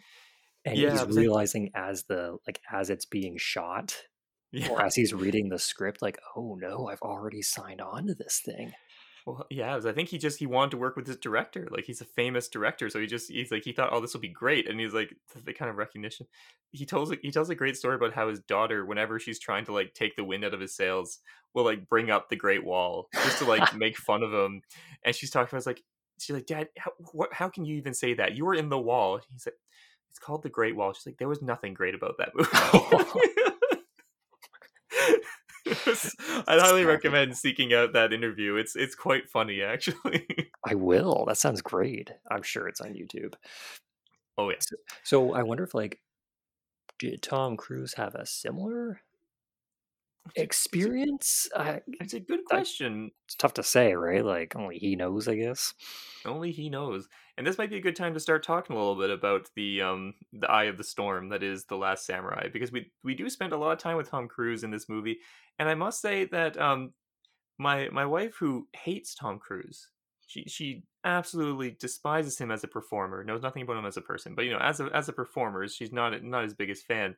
and Yeah, he's was like- realizing as the like as it's being shot Yeah. or as he's reading the script, like, oh no, I've already signed on to this thing. Well, [laughs] yeah, was- I think he just he wanted to work with his director. Like he's a famous director, so he just he's like he thought, oh, this will be great, and he's like the kind of recognition. He tells he tells a great story about how his daughter, whenever she's trying to like take the wind out of his sails, will like bring up the Great Wall just to like [laughs] make fun of him, and she's talking about it's like she's like, Dad, how what, how can you even say that? You were in the wall. He's like, it's called the Great Wall. She's like, there was nothing great about that movie. [laughs] Was- [laughs] I'd highly recommend seeking out that interview. It's it's quite funny actually. [laughs] I will. That sounds great. I'm sure it's on YouTube. oh yeah. So I wonder if like did Tom Cruise have a similar experience? It's a good question. it's tough to say, right? Like only he knows, I guess. Only he knows. And this might be a good time to start talking a little bit about the um the Eye of the Storm that is the Last Samurai because we we do spend a lot of time with Tom Cruise in this movie, and I must say that um my my wife who hates Tom Cruise, she she absolutely despises him as a performer, knows nothing about him as a person, but you know as a as a performer, she's not not his biggest fan.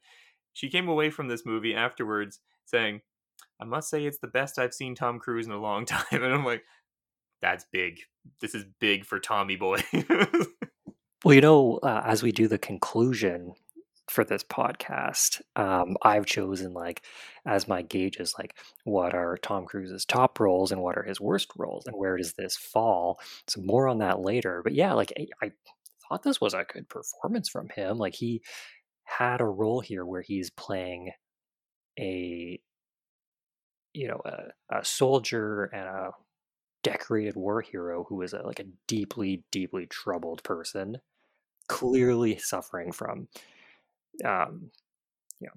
She came away from this movie afterwards saying, "I must say it's the best I've seen Tom Cruise in a long [laughs] time," and I'm like that's big. This is big for Tommy Boy. [laughs] Well, you know, uh, as we do the conclusion for this podcast, um, I've chosen like as my gauges, like what are Tom Cruise's top roles and what are his worst roles, and where does this fall? So more on that later. But yeah, like I, I thought this was a good performance from him. Like he had a role here where he's playing a you know a, a soldier and a decorated war hero who is a, like a deeply deeply troubled person clearly suffering from um you know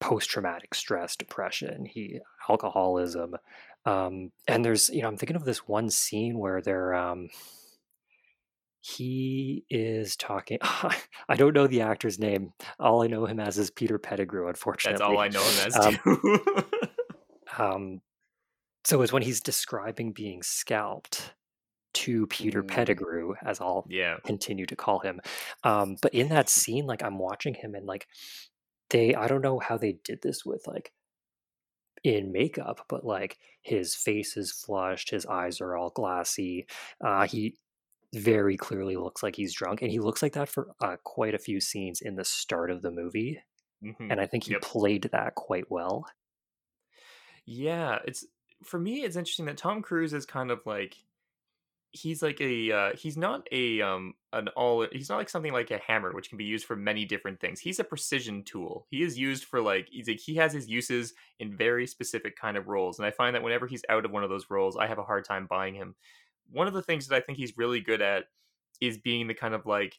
post-traumatic stress depression he alcoholism um and there's you know i'm thinking of this one scene where they're um he is talking [laughs] i don't know the actor's name all i know him as is peter pettigrew unfortunately That's all I know him as Um, too. [laughs] um, so it's when he's describing being scalped to Peter Mm. Pettigrew, as I'll yeah. continue to call him. Um, but in that scene, like I'm watching him and like they, I don't know how they did this with like in makeup, but like his face is flushed, his eyes are all glassy. Uh, he very clearly looks like he's drunk, and he looks like that for uh, quite a few scenes in the start of the movie. mhm. And I think he Yep. played that quite well. Yeah, it's for me it's interesting that Tom Cruise is kind of like he's like a uh, he's not a um an all he's not like something like a hammer which can be used for many different things. He's a precision tool. He is used for like he's like he has his uses in very specific kind of roles and I find that whenever he's out of one of those roles, I have a hard time buying him. One of the things that I think he's really good at is being the kind of like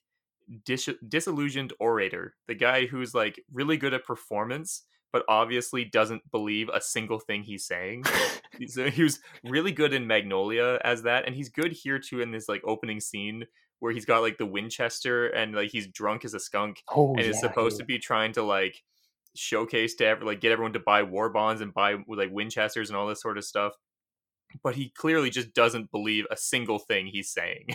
dis- disillusioned orator, the guy who's like really good at performance but obviously doesn't believe a single thing he's saying. [laughs] so he was really good in Magnolia as that, and he's good here too in this like opening scene where he's got like the Winchester and like he's drunk as a skunk Oh, and is supposed to be trying to like showcase to ever like get everyone to buy war bonds and buy like Winchesters and all this sort of stuff. But he clearly just doesn't believe a single thing he's saying,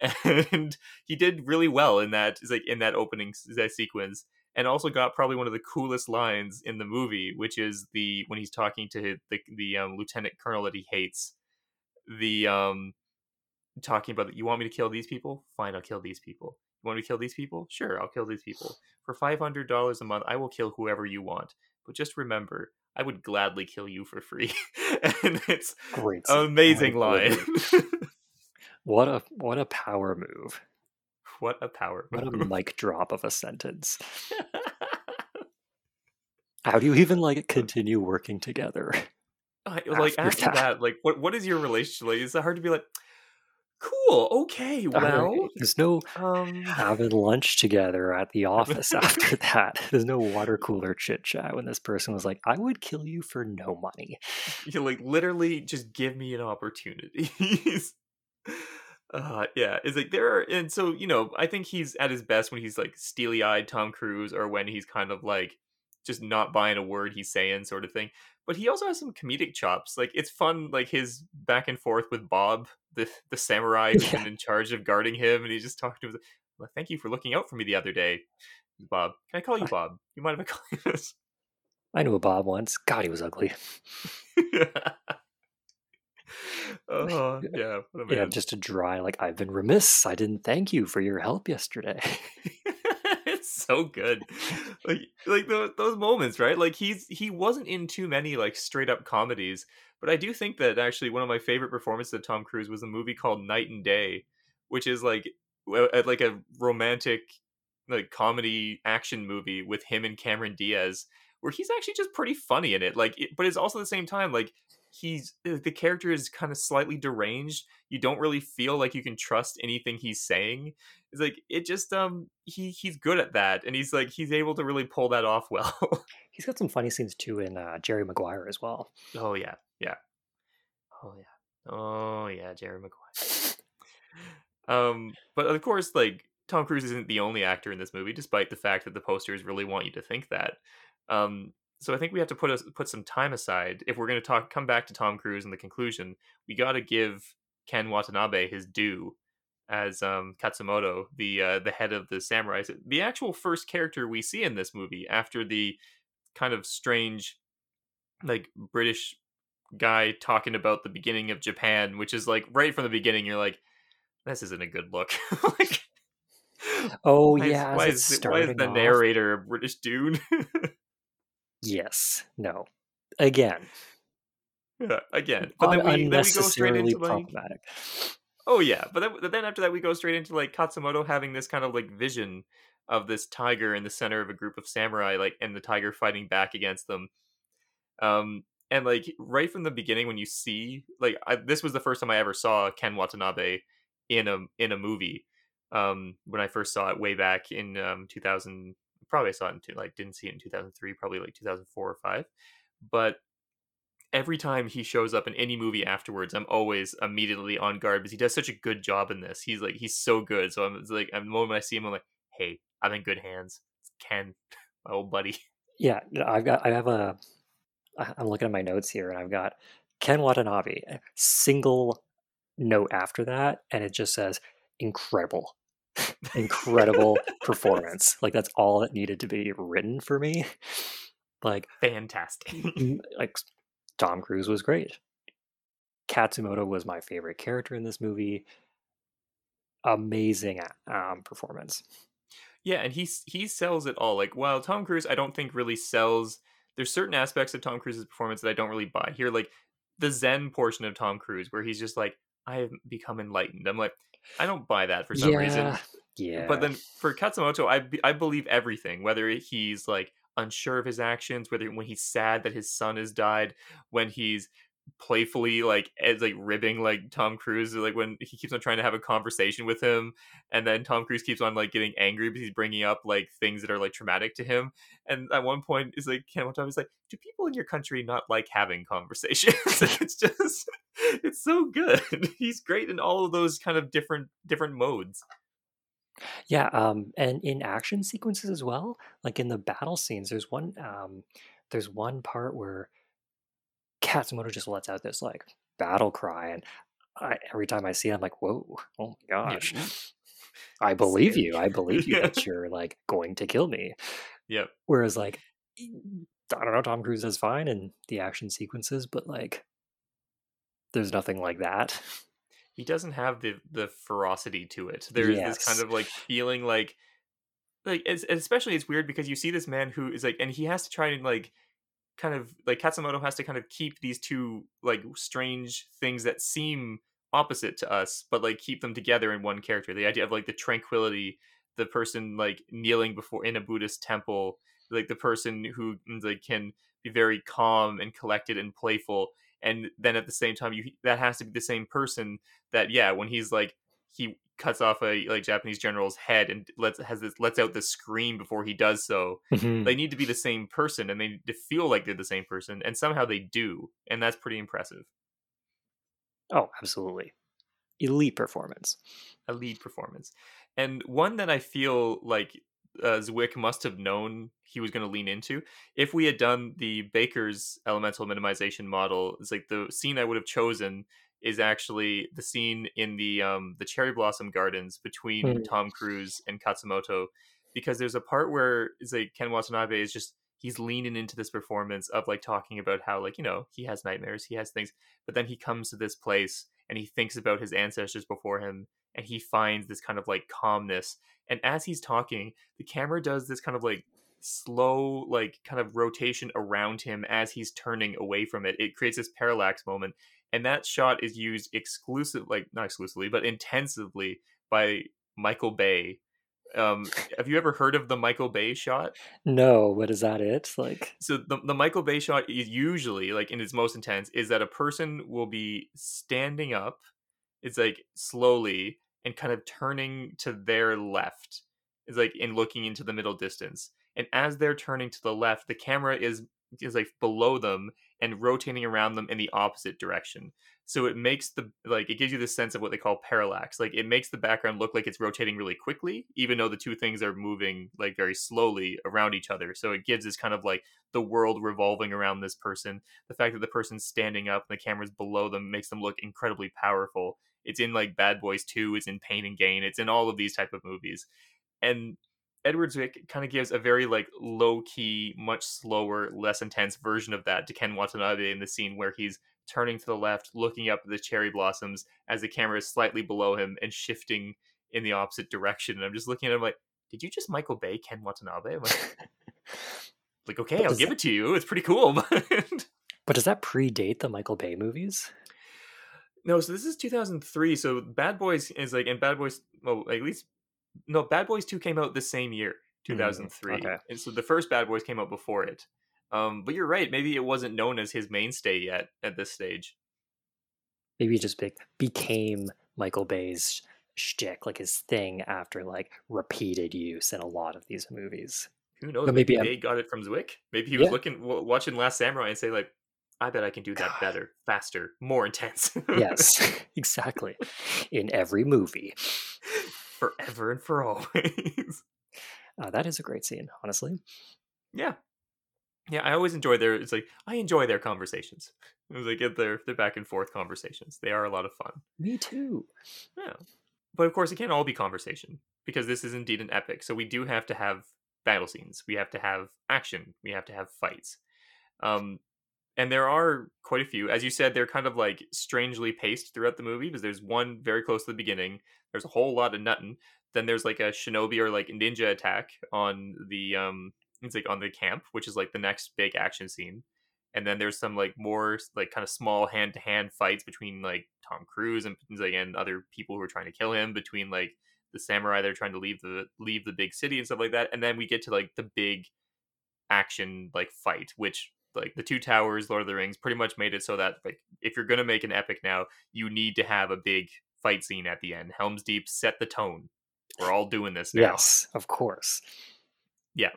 [laughs] and he did really well in that like in that opening that sequence and also got probably one of the coolest lines in the movie, which is the when he's talking to the the um, lieutenant colonel that he hates, the um talking about you want me to kill these people, fine, I'll kill these people. You want me to kill these people? Sure, I'll kill these people. For five hundred dollars a month, I will kill whoever you want. But just remember, I would gladly kill you for free. [laughs] and it's Great. amazing line. [laughs] What a what a power move. what a power What a mic drop of a sentence. [laughs] How do you even like continue working together? I- like after after that. that, like what what is your relationship like? Is it hard to be like, cool, okay, right, well, there's no um, having lunch together at the [laughs] office [laughs] after that. There's no water cooler chit chat when this person was like, I would kill you for no money. you like literally just give me an opportunity. [laughs] uh yeah, it's like there are and so, you know, I think he's at his best when he's like steely-eyed Tom Cruise or when he's kind of like just not buying a word he's saying sort of thing. But he also has some comedic chops. Like it's fun like his back and forth with Bob, the the samurai who's Yeah. been in charge of guarding him and he's just talking to him well, thank you for looking out for me the other day. Bob. Can I call you Bob? You might have I call you this? I knew a Bob once. God, he was ugly. [laughs] oh yeah, a [laughs] Yeah, just a dry, like, I've been remiss. I didn't thank you for your help yesterday. [laughs] so good. Like like those, those moments, right? Like he's he wasn't in too many like straight up comedies, but I do think that actually one of my favorite performances of Tom Cruise was a movie called Knight and Day, which is like uh, like a romantic like comedy action movie with him and Cameron Diaz where he's actually just pretty funny in it. Like it, but it's also at the same time like he's uh, the character is kind of slightly deranged. You don't really feel like you can trust anything he's saying. Like it just um he he's good at that and he's like he's able to really pull that off [laughs] well. He's got some funny scenes too in uh, Jerry Maguire as well. oh yeah. Yeah. Oh yeah. Oh yeah, Jerry Maguire. Um but of course like Tom Cruise isn't the only actor in this movie despite the fact that the posters really want you to think that. Um so I think we have to put us put some time aside if we're going to talk come back to Tom Cruise in the conclusion. We got to give Ken Watanabe his due as um, Katsumoto, the uh, the head of the samurai, The actual first character we see in this movie after the kind of strange like British guy talking about the beginning of Japan, which is like right from the beginning you're like this isn't a good look. [laughs] like Oh why yeah, as why is, why is the off- narrator a British dude? [laughs] Yes, no. Again, Yeah, again. But then we then we go straight into like problematic. Oh yeah, but then, then after that we go straight into like Katsumoto having this kind of like vision of this tiger in the center of a group of samurai, like and the tiger fighting back against them. Um, and like right from the beginning when you see like I, this was the first time I ever saw Ken Watanabe in a in a movie. Um, when I first saw it way back in um 2000, probably saw it in two, like didn't see it in 2003, probably like 2004 or five, but every time he shows up in any movie afterwards, I'm always immediately on guard because he does such a good job in this. He's like he's so good. So I'm like the moment I see him, I'm like, hey, I'm in good hands. It's Ken, [laughs] my old buddy. Yeah, I've got. I have a I'm looking at my notes here, and I've got Ken Watanabe. Single note after that, and it just says incredible, [laughs] incredible performance. Like that's all that needed to be written for me. [laughs] Like, Fantastic. like Tom Cruise was great. Katsumoto was my favorite character in this movie. Amazing um, performance. yeah, and he he sells it all. Like while Tom Cruise, I don't think really sells. There's certain aspects of Tom Cruise's performance that I don't really buy. Here, like the Zen portion of Tom Cruise, where he's just like, I have become enlightened. I'm like, I don't buy that for some reason. Yeah, Yeah, But then for Katsumoto, I I believe everything. Whether he's like unsure of his actions, whether when he's sad that his son has died, when he's playfully like as like ribbing like Tom Cruise, like when he keeps on trying to have a conversation with him, and then Tom Cruise keeps on like getting angry because he's bringing up like things that are like traumatic to him. And at one point, is like Ken Watanabe is like, "Do people in your country not like having conversations?" [laughs] it's just, it's so good. [laughs] he's great in all of those kind of different different modes. Yeah, um, and in action sequences as well, like in the battle scenes, there's one um, there's one part where Katsumoto just lets out this like battle cry, and I, every time I see it, I'm like, "Whoa, [laughs] oh my gosh!" [laughs] I believe Scary. you. I believe you that [laughs] you're like going to kill me. Yep. Whereas like I don't know, Tom Cruise is fine in the action sequences, but like there's nothing like that. He doesn't have the the ferocity to it. There's yes. this kind of like feeling like like especially it's weird because you see this man who is like and he has to try and like kind of like Katsumoto has to kind of keep these two like strange things that seem opposite to us but like keep them together in one character. The idea of like the tranquility, the person like kneeling before in a Buddhist temple, like the person who mm, like can be very calm and collected and playful and then at the same time you that has to be the same person that yeah when he's like he cuts off a like Japanese general's head and lets has this lets out the scream before he does so. Mm-hmm. They need to be the same person and they need to feel like they're the same person, and somehow they do, and that's pretty impressive. Oh, absolutely, elite performance, elite performance, and one that I feel like uh, Zwick must have known he was going to lean into. If we had done the Baker's elemental minimization model, it's like the scene I would have chosen is actually the scene in the um the cherry blossom gardens between mm. Tom Cruise and Katsumoto because there's a part where it's like Ken Watanabe is just he's leaning into this performance of like talking about how like you know he has nightmares he has things but then he comes to this place and he thinks about his ancestors before him and he finds this kind of like calmness and as he's talking the camera does this kind of like slow like kind of rotation around him as he's turning away from it. It creates this parallax moment and that shot is used exclusive like not exclusively but intensively by michael bay um have you ever heard of the michael bay shot? No what is that it? Like so the, the michael bay shot is usually like in its most intense is that a person will be standing up it's like slowly and kind of turning to their left is like in looking into the middle distance. And as they're turning to the left the camera is is like below them and rotating around them in the opposite direction. So it makes the like it gives you the sense of what they call parallax. Like it makes the background look like it's rotating really quickly, even though the two things are moving like very slowly around each other. So it gives this kind of like the world revolving around this person. The fact that the person's standing up and the camera's below them makes them look incredibly powerful. It's in like Bad Boys 2, it's in Pain and Gain, it's in all of these type of movies. And Edward Zwick kind of gives a very like low key, much slower, less intense version of that to Ken Watanabe in the scene where he's turning to the left, looking up at the cherry blossoms as the camera is slightly below him and shifting in the opposite direction. And I'm just looking at him like, did you just Michael Bay Ken Watanabe? I'm like, [laughs] like okay, I'll give that... it to you. It's pretty cool. [laughs] But... but does that predate the Michael Bay movies? No, so this is 2003. So Bad Boys is like, and Bad Boys, well, at least no, Bad Boys Two came out the same year, hmm, two thousand three. Mm, okay. And so the first Bad Boys came out before it. Um, but you're right. Maybe it wasn't known as his mainstay yet at this stage. Maybe it just be- became Michael Bay's shtick, like his thing, after like repeated use in a lot of these movies. Who knows? But maybe Bay got it from Zwick. Maybe he was yeah. looking, watching Last Samurai, and say like, "I bet I can do that God. better, faster, more intense." yes, [laughs] [laughs] exactly. In every movie forever and for always. [laughs] Uh, that is a great scene, honestly. Yeah, yeah. I always enjoy their. It's like I enjoy their conversations. It was like their their back and forth conversations. They are a lot of fun. Me too. Yeah, but of course it can't all be conversation because this is indeed an epic. So we do have to have battle scenes. We have to have action. We have to have fights. Um, and there are quite a few. As you said, they're kind of like strangely paced throughout the movie because there's one very close to the beginning. There's a whole lot of nutting. Then there's like a shinobi or like ninja attack on the um, it's like on the camp, which is like the next big action scene. And then there's some like more like kind of small hand to hand fights between like Tom Cruise and like and other people who are trying to kill him. Between like the samurai they're trying to leave the leave the big city and stuff like that. And then we get to like the big action like fight, which like the two towers lord of the rings pretty much made it so that like if you're gonna make an epic now you need to have a big fight scene at the end. Helms deep set the tone. We're all doing this now. Yes of course. Yeah.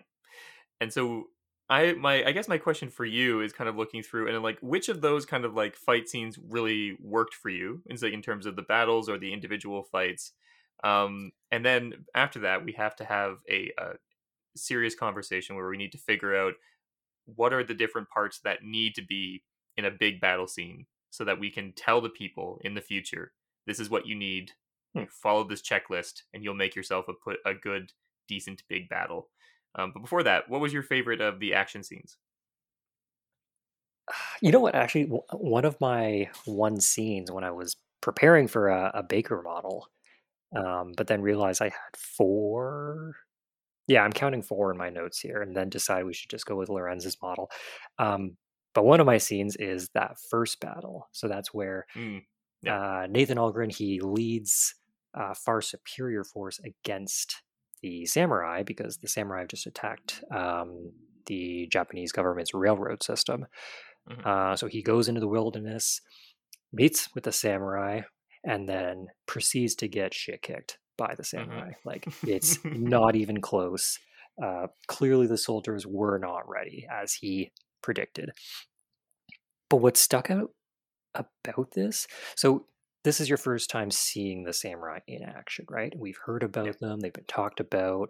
And so i my i guess my question for you is kind of looking through and like which of those kind of like fight scenes really worked for you in like in terms of the battles or the individual fights? Um and then after that we have to have a, a serious conversation where we need to figure out what are the different parts that need to be in a big battle scene so that we can tell the people in the future this is what you need hmm. follow this checklist and you'll make yourself a put a good decent big battle um, but before that what was your favorite of the action scenes [sighs] you know what actually one of my one scenes when i was preparing for a, a Baker model, um, but then realized I had four. Yeah, I'm counting four in my notes here, and then decide we should just go with Lorenz's model. Um, but one of my scenes is that first battle. So that's where Mm, yeah. uh, Nathan Algren he leads uh, far superior force against the samurai because the samurai have just attacked um, the Japanese government's railroad system. Mhm. Uh, so he goes into the wilderness, meets with the samurai, and then proceeds to get shit kicked by the samurai. Like it's [laughs] not even close. Uh, clearly, the soldiers were not ready, as he predicted. But what stuck out about this, so this is your first time seeing the samurai in action, right? We've heard about Yep. them, they've been talked about,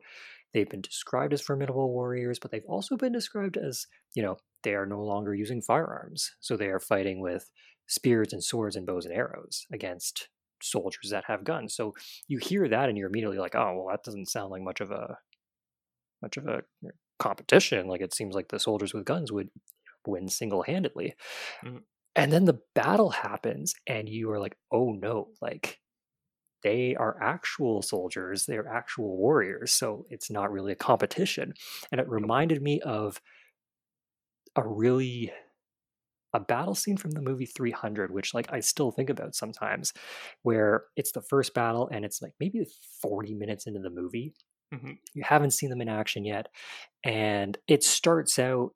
they've been described as formidable warriors, but they've also been described as, you know, they are no longer using firearms. So they are fighting with spears and swords and bows and arrows against soldiers that have guns. So you hear that and you're immediately like, oh, well, that doesn't sound like much of a much of a competition. Like it seems like the soldiers with guns would win single handedly. Mhm. And then the battle happens, and you are like, oh no, like they are actual soldiers, they're actual warriors. So it's not really a competition. And it reminded me of a really a battle scene from the movie 300 which like i still think about sometimes where it's the first battle and it's like maybe 40 minutes into the movie Mhm. you haven't seen them in action yet and it starts out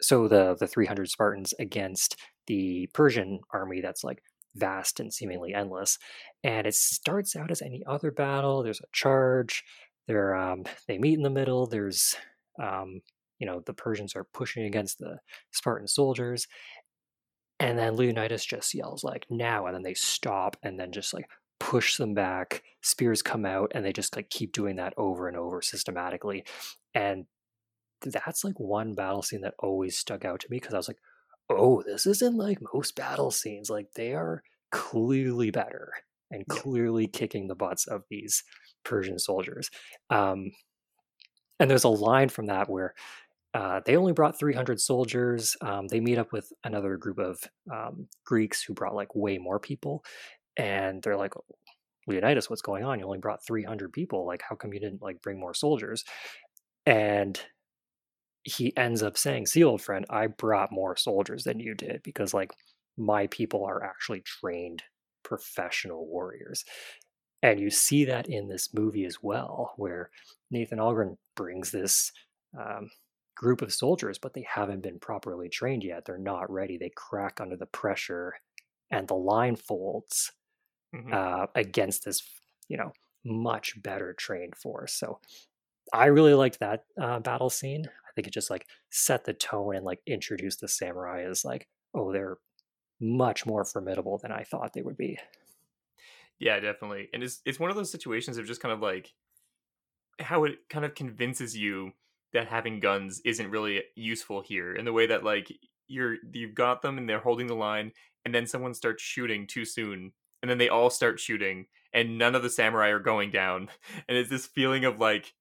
so the the 300 spartans against the persian army that's like vast and seemingly endless and it starts out as any other battle there's a charge they're um, [laughs] they meet in the middle there's um, you know the persians are pushing against the spartan soldiers and then leonidas just yells like now and then they stop and then just like push them back. Spears come out and they just like keep doing that over and over systematically. And that's like one battle scene that always stuck out to me because i was like oh this isn't like most battle scenes. Like they are clearly better and clearly kicking the butts of these persian soldiers. Um, and there's a line from that where uh, they only brought 300 soldiers. Um, they meet up with another group of um, Greeks who brought like way more people. And they're like, Leonidas, what's going on? You only brought 300 people. Like, how come you didn't like bring more soldiers? And he ends up saying, See, old friend, I brought more soldiers than you did because like my people are actually trained professional warriors. And you see that in this movie as well, where Nathan Algren brings this um, group of soldiers, but they haven't been properly trained yet. They're not ready. They crack under the pressure, and the line folds Mhm. uh, against this, you know, much better trained force. So I really liked that uh, battle scene. I think it just like set the tone and like introduced the samurai as like, oh, they're much more formidable than I thought they would be. Yeah, definitely. And it's it's one of those situations of just kind of like how it kind of convinces you that having guns isn't really useful here in the way that like you're you've got them and they're holding the line and then someone starts shooting too soon and then they all start shooting and none of the samurai are going down. [laughs] And it's this feeling of like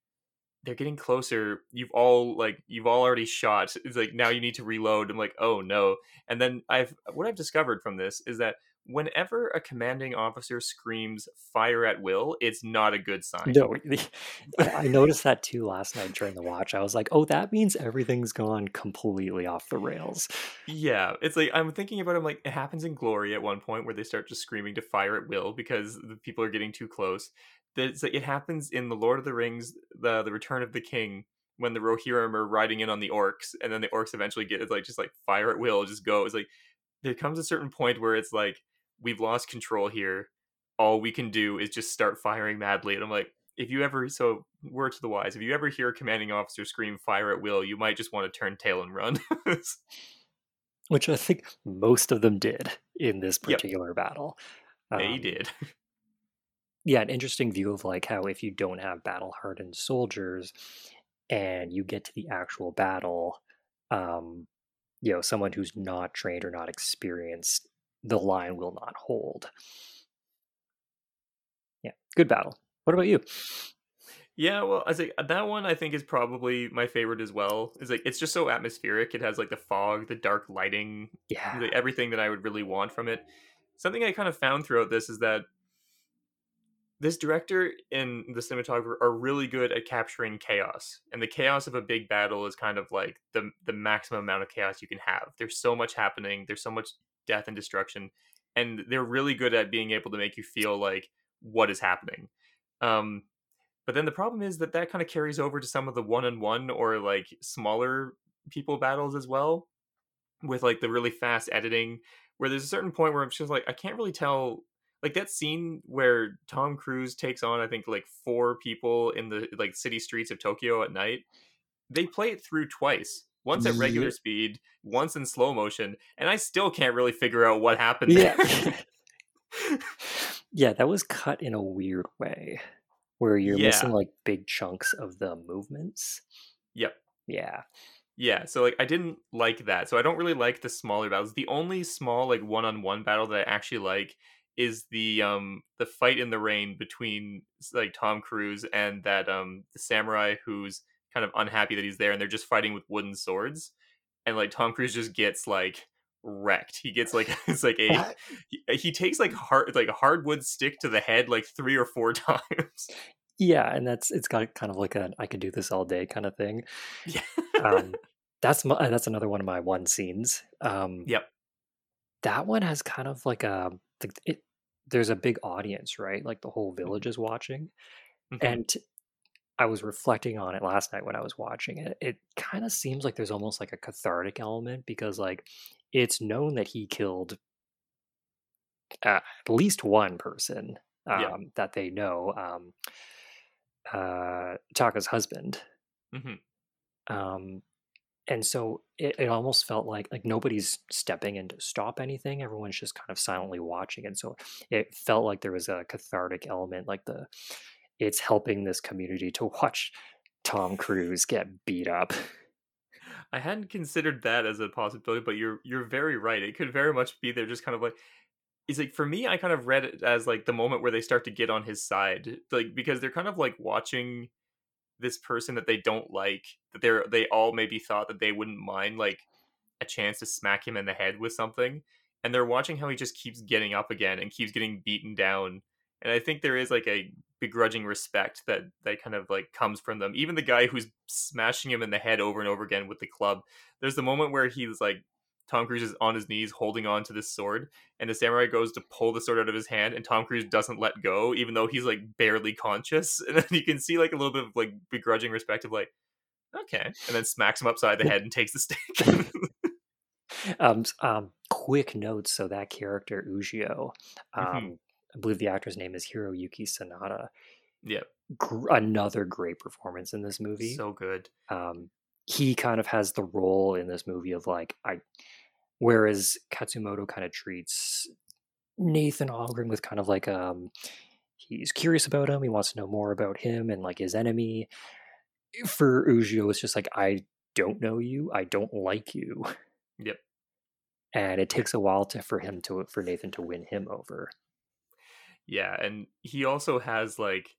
they're getting closer you've all like you've all already shot it's like now you need to reload i'm like oh no. And then i've what i've discovered from this is that whenever a commanding officer screams fire at will it's not a good sign No, [laughs] I noticed that too last night during the watch. I was like, oh, that means everything's gone completely off the rails. yeah it's like i'm thinking about it I'm like it happens in glory at one point where they start just screaming to fire at will because the people are getting too close It's like it happens in the lord of the rings the the return of the king when the rohirrim are riding in on the orcs and then the orcs eventually get it's like just like fire at will just go it's like there comes a certain point where it's like we've lost control here all we can do is just start firing madly and i'm like if you ever so word to the wise if you ever hear a commanding officer scream fire at will you might just want to turn tail and run [laughs] Which I think most of them did in this Yep. particular battle. they Um, did [laughs] yeah, an interesting view of like how if you don't have battle hardened soldiers and you get to the actual battle, um, you know, someone who's not trained or not experienced, the line will not hold. Yeah, good battle. What about you? Yeah, well, I say uh, that one I think is probably my favorite as well. Is like it's just so atmospheric. It has like the fog, the dark lighting, Yeah, like, everything that I would really want from it. something I kind of found throughout this is that this director and the cinematographer are really good at capturing chaos and the chaos of a big battle is kind of like the the maximum amount of chaos you can have there's so much happening there's so much death and destruction and they're really good at being able to make you feel like what is happening um but then the problem is that that kind of carries over to some of the one-on-one or like smaller people battles as well with like the really fast editing where there's a certain point where i'm just like i can't really tell like that scene where Tom Cruise takes on I think like four people in the like city streets of Tokyo at night. They play it through twice. Once at regular speed, once in slow motion, and I still can't really figure out what happened yeah. [laughs] [laughs] yeah, that was cut in a weird way where you're yeah. missing like big chunks of the movements. Yep. Yeah. Yeah, so like I didn't like that. So I don't really like the smaller battles. The only small like one-on-one battle that I actually like is the um the fight in the rain between like Tom Cruise and that um the samurai who's kind of unhappy that he's there and they're just fighting with wooden swords and like Tom Cruise just gets like wrecked. He gets like [laughs] it's like a he, he takes like hard like a hardwood stick to the head like three or four [laughs] times. Yeah, and that's it's got kind of like a I could do this all day kind of thing. Yeah. um [laughs] that's my, that's another one of my one scenes. Um Yep. That one has kind of like a it, there's a big audience, right? Like the whole mm-hmm. village is watching. Mm-hmm. And I was reflecting on it last night when I was watching it. It kind of seems like there's almost like a cathartic element because like it's known that he killed uh, at least one person um, yeah. that they know, um, uh, Taka's husband. Mm-hmm. Um, and so it, it almost felt like like nobody's stepping in to stop anything everyone's just kind of silently watching and so it felt like there was a cathartic element like the it's helping this community to watch tom cruise get beat up. I hadn't considered that as a possibility but you're you're very right. It could very much be there just kind of like is like for me i kind of read it as like the moment where they start to get on his side like because they're kind of like watching this person that they don't like that they're they all maybe thought that they wouldn't mind like a chance to smack him in the head with something and they're watching how he just keeps getting up again and keeps getting beaten down and i think there is like a begrudging respect that that kind of like comes from them even the guy who's smashing him in the head over and over again with the club there's the moment where he's like Tom Cruise is on his knees holding on to this sword, and the samurai goes to pull the sword out of his hand, and Tom Cruise doesn't let go, even though he's like barely conscious. [laughs] And then you can see like a little bit of like begrudging respect of like, okay, and then smacks him upside the head and takes the stick. [laughs] um, um, quick notes. So that character Ujio, um, mm-hmm. I believe the actor's name is Hiroyuki Sanada. Yep. Gr- another great performance in this movie. So good. Um, he kind of has the role in this movie of like I Whereas Katsumoto kind of treats Nathan Algren with kind of like um he's curious about him, he wants to know more about him and like his enemy. For Ujio, it's just like I don't know you, I don't like you. Yep. And it takes a while to for him to for Nathan to win him over. Yeah, and he also has like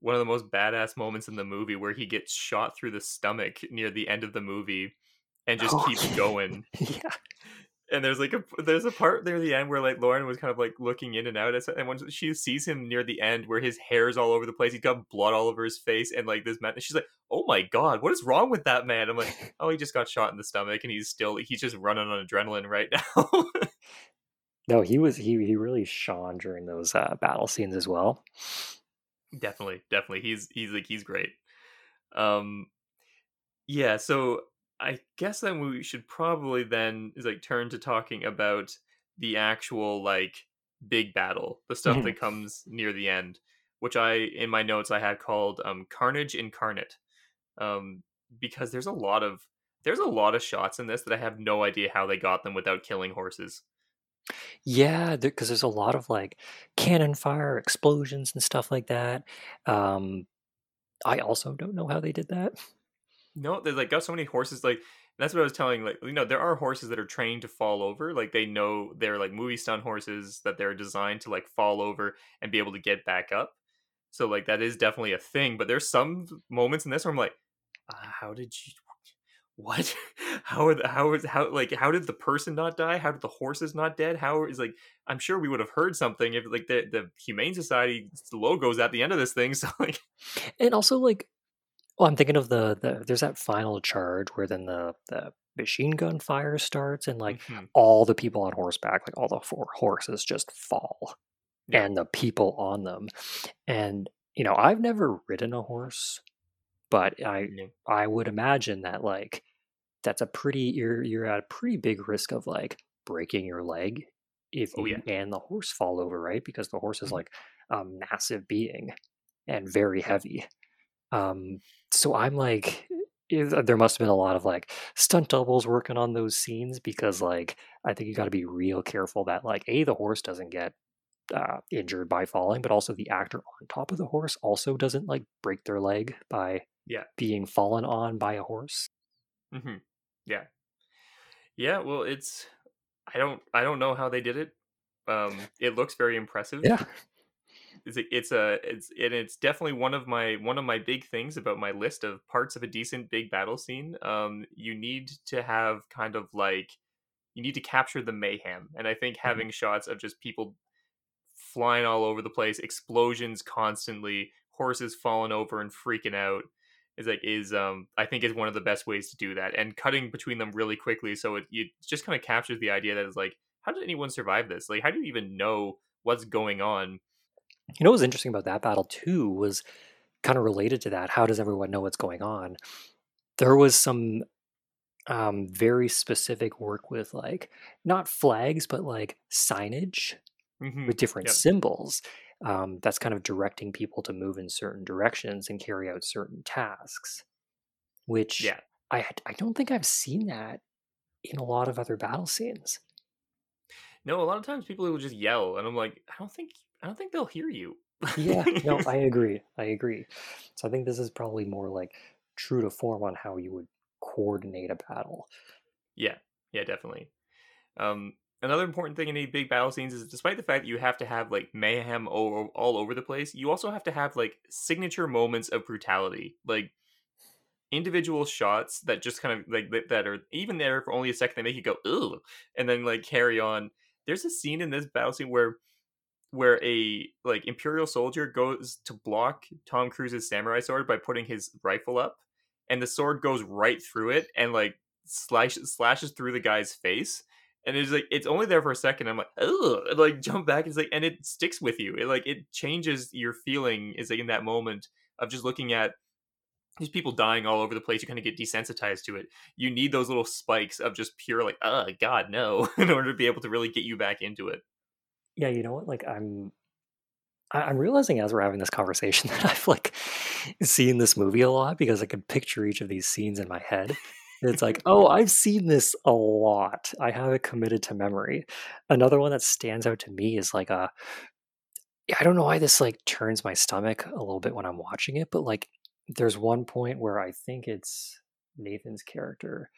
one of the most badass moments in the movie where he gets shot through the stomach near the end of the movie and just oh, keeps going. [laughs] yeah and there's like a there's a part near the end where like Lauren was kind of like looking in and out at and when she sees him near the end where his hair's all over the place, he's got blood all over his face and like this man she's like, Oh my god, what is wrong with that man? I'm like, Oh, he just got shot in the stomach and he's still he's just running on adrenaline right [laughs] now. No, he was he he really shone during those uh, battle scenes as well. Definitely, definitely. He's he's like he's great. Um yeah, so I guess then we should probably then is like turn to talking about the actual like big battle, the stuff that [laughs] comes near the end, which I in my notes I had called um, Carnage Incarnate, um, because there's a lot of there's a lot of shots in this that I have no idea how they got them without killing horses. Yeah, because there's a lot of like cannon fire, explosions, and stuff like that. Um, I also don't know how they did that. No, they like got so many horses. Like that's what I was telling. Like you know, there are horses that are trained to fall over. Like they know they're like movie stunt horses that they're designed to like fall over and be able to get back up. So like that is definitely a thing. But there's some moments in this where I'm like, uh, how did you? What? [laughs] How are the, how is how like how did the person not die? How did the horses not dead? How is like I'm sure we would have heard something if like the the Humane Society logos at the end of this thing. [laughs] So like, and also like, well, I'm thinking of the the there's that final charge where then the the machine gun fire starts and like mhm, all the people on horseback, like all the four horses just fall Yeah. and the people on them. And, you know, I've never ridden a horse, but I yeah. I would imagine that like that's a pretty you're you're at a pretty big risk of like breaking your leg if Oh, you and the horse fall over, right? Because the horse is Mhm. like a massive being and very heavy. Um, so I'm like, eh, there must have been a lot of like stunt doubles working on those scenes because like I think you got to be real careful that like a the horse doesn't get uh, injured by falling, but also the actor on top of the horse also doesn't like break their leg by Yeah. being fallen on by a horse. hmm Yeah. Yeah, well it's I don't I don't know how they did it. Um it looks very impressive. yeah It's a, it's a it's and it's definitely one of my one of my big things about my list of parts of a decent big battle scene. Um you need to have kind of like you need to capture the mayhem. And I think having shots of just people flying all over the place, explosions constantly, horses falling over and freaking out is like is um I think is one of the best ways to do that. And cutting between them really quickly so it you just kind of captures the idea that it's like how did anyone survive this? Like how do you even know what's going on? You know what was interesting about that battle too was kind of related to that. How does everyone know what's going on? There was some um, very specific work with like not flags, but like signage Mhm. with different Yep. symbols. Um, that's kind of directing people to move in certain directions and carry out certain tasks. Which Yeah. I I don't think I've seen that in a lot of other battle scenes. No, a lot of times people will just yell and I'm like, I don't think I don't think they'll hear you. Yeah, no, I [laughs] agree. I agree. So I think this is probably more like true to form on how you would coordinate a battle. Yeah, yeah, definitely. Um, another important thing in any big battle scenes is, despite the fact that you have to have like mayhem all, all over the place, you also have to have like signature moments of brutality, like individual shots that just kind of like that- are even there for only a second. They make you go ugh, and then like carry on. There's a scene in this battle scene where where a like imperial soldier goes to block Tom Cruise's samurai sword by putting his rifle up and the sword goes right through it and like slashes slashes through the guy's face and it's like it's only there for a second i'm like oh like jump back it's like and it sticks with you it like it changes your feeling is like in that moment of just looking at these people dying all over the place you kind of get desensitized to it you need those little spikes of just pure like oh god no [laughs] in order to be able to really get you back into it Yeah, you know what? Like I'm I'm realizing as we're having this conversation [laughs] that I've like seen this movie a lot because I can picture each of these scenes in my head. And it's like, oh, I've seen this a lot. I have it committed to memory. Another one that stands out to me is like a I don't know why this like turns my stomach a little bit when I'm watching it, but like there's one point where I think it's Nathan's character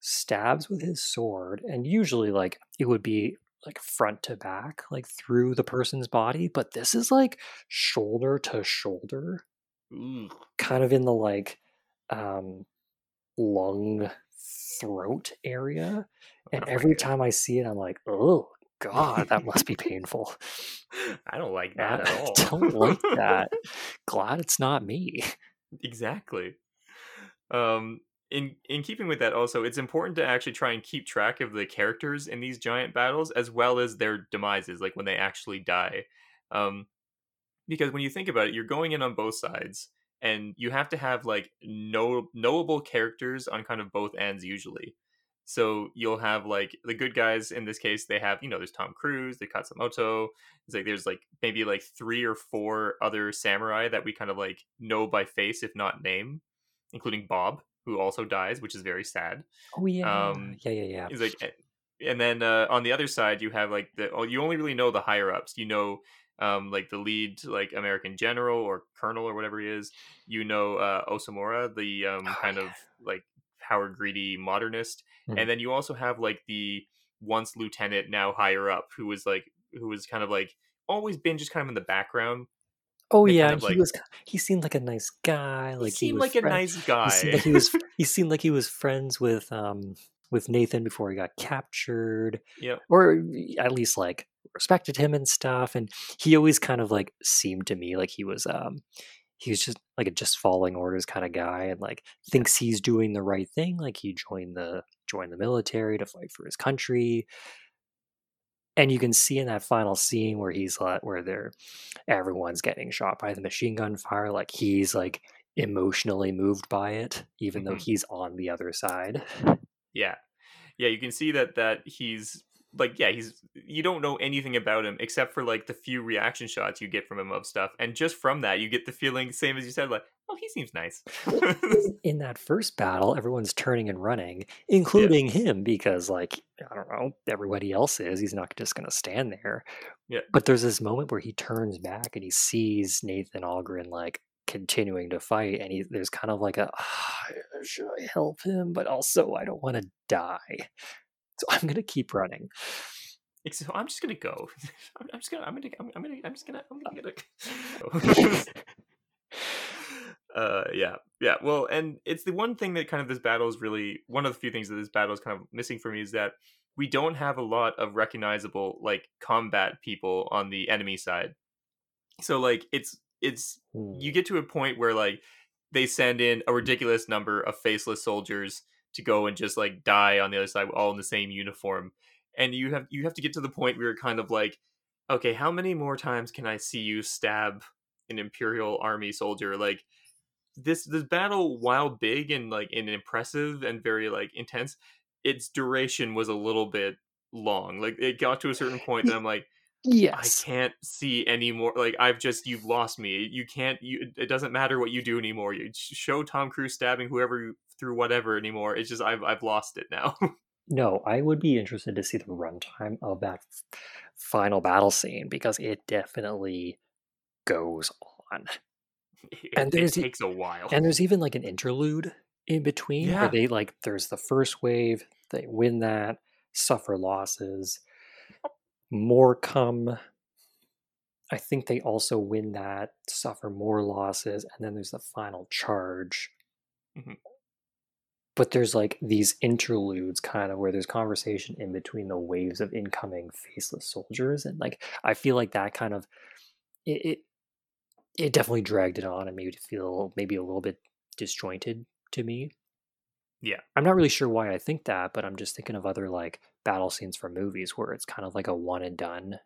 stabs with his sword, and usually like it would be like front to back, like through the person's body, but this is like shoulder to shoulder, Ooh. kind of in the like um lung throat area. And Oh every time I see it, I'm like, oh god, that must be painful. [laughs] i don't like that I at [laughs] all don't like that. [laughs] Glad it's not me. exactly um in in keeping with that also it's important to actually try and keep track of the characters in these giant battles as well as their demises like when they actually die um because when you think about it you're going in on both sides and you have to have like no knowable characters on kind of both ends usually so you'll have like the good guys in this case they have you know there's tom cruise the katsumoto it's like there's like maybe like three or four other samurai that we kind of like know by face if not name including bob who also dies which is very sad Oh yeah. Um, yeah, yeah, yeah. He's like, eh, and then uh, on the other side, you have like the oh, you only really know the higher ups. You know, um, like the lead, like American general or colonel or whatever he is. You know, uh, Osamura, the um, Oh, kind yeah. of like power greedy modernist, Mhm. and then you also have like the once lieutenant, now higher up, who was like who was kind of like always been just kind of in the background. Oh yeah, kind of, he was. He seemed like a nice guy. Like he seemed was like a nice guy. He seemed like he was. [laughs] He seemed like he was friends with um with Nathan before he got captured, yep. or at least like respected him and stuff. And he always kind of like seemed to me like he was um he was just like a just following orders kind of guy, and like thinks he's doing the right thing. Like he joined the joined the military to fight for his country. And you can see in that final scene where he's like, where they're everyone's getting shot by the machine gun fire, like he's like emotionally moved by it, even though Mhm. he's on the other side. Yeah. Yeah, you can see that that he's like yeah, he's you don't know anything about him except for like the few reaction shots you get from him of stuff. And just from that you get the feeling same as you said like, oh, he seems nice. [laughs] In that first battle, everyone's turning and running, including him, because like I don't know, everybody else is. He's not just going to stand there. Yeah. But there's this moment where he turns back and he sees Nathan Algren like continuing to fight, and he there's kind of like a "Ah, should I help him, but also I don't want to die, so I'm to keep running. so I'm just gonna go. [laughs] I'm, I'm just gonna. I'm gonna. I'm, I'm gonna. I'm just gonna. I'm gonna. [laughs] uh yeah yeah well and it's the one thing that kind of this battle is really one of the few things that this battle is kind of missing for me is that we don't have a lot of recognizable like combat people on the enemy side so like it's it's you get to a point where like they send in a ridiculous number of faceless soldiers to go and just like die on the other side all in the same uniform and you have you have to get to the point where you're kind of like okay how many more times can i see you stab an imperial army soldier? Like this this battle while big and like and impressive and very like intense its duration was a little bit long like it got to a certain point that [laughs] i'm like Yes. I can't see anymore. Like I've just you've lost me. You can't. You it doesn't matter what you do anymore. You show Tom Cruise stabbing whoever through whatever anymore. It's just I've I've lost it now. [laughs] No, I would be interested to see the runtime of that final battle scene because it definitely goes on. it, And it takes a while. And there's even like an interlude in between Yeah. where they like there's the first wave, they win that, suffer losses, more come. I think they also win that, suffer more losses, and then there's the final charge. Mhm. But there's like these interludes kind of where there's conversation in between the waves of incoming faceless soldiers. And like I feel like that kind of it, it it definitely dragged it on and made it feel maybe a little bit disjointed to me. Yeah. I'm not really sure why I think that, but I'm just thinking of other like battle scenes from movies where it's kind of like a one and done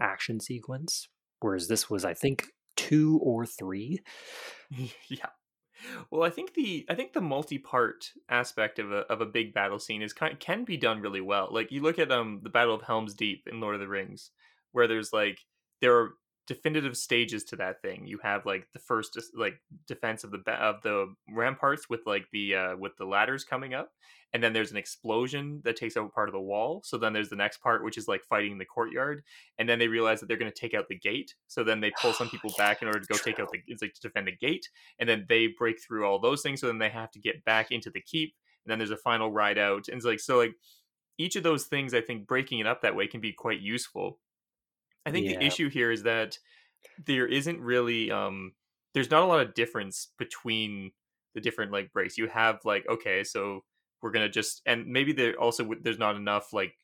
action sequence. Whereas this was, I think, two or three. [laughs] yeah. Well, I think the I think the multi-part aspect of a of a big battle scene is kind can be done really well. Like you look at um the Battle of Helm's Deep in Lord of the Rings, where there's like there are definitive stages to that thing. You have like the first like defense of the of the ramparts with like the uh with the ladders coming up, and then there's an explosion that takes over part of the wall. So then there's the next part which is like fighting the courtyard, and then they realize that they're going to take out the gate. So then they pull some people back in order to go take out the [sighs] it's like to defend the gate, and then they break through all those things. So then they have to get back into the keep, and then there's a final ride out, and it's like so like each of those things. I think breaking it up that way can be quite useful. I think Yeah. the issue here is that there isn't really um there's not a lot of difference between the different like breaks. You have like okay, so we're gonna just and maybe there also there's not enough like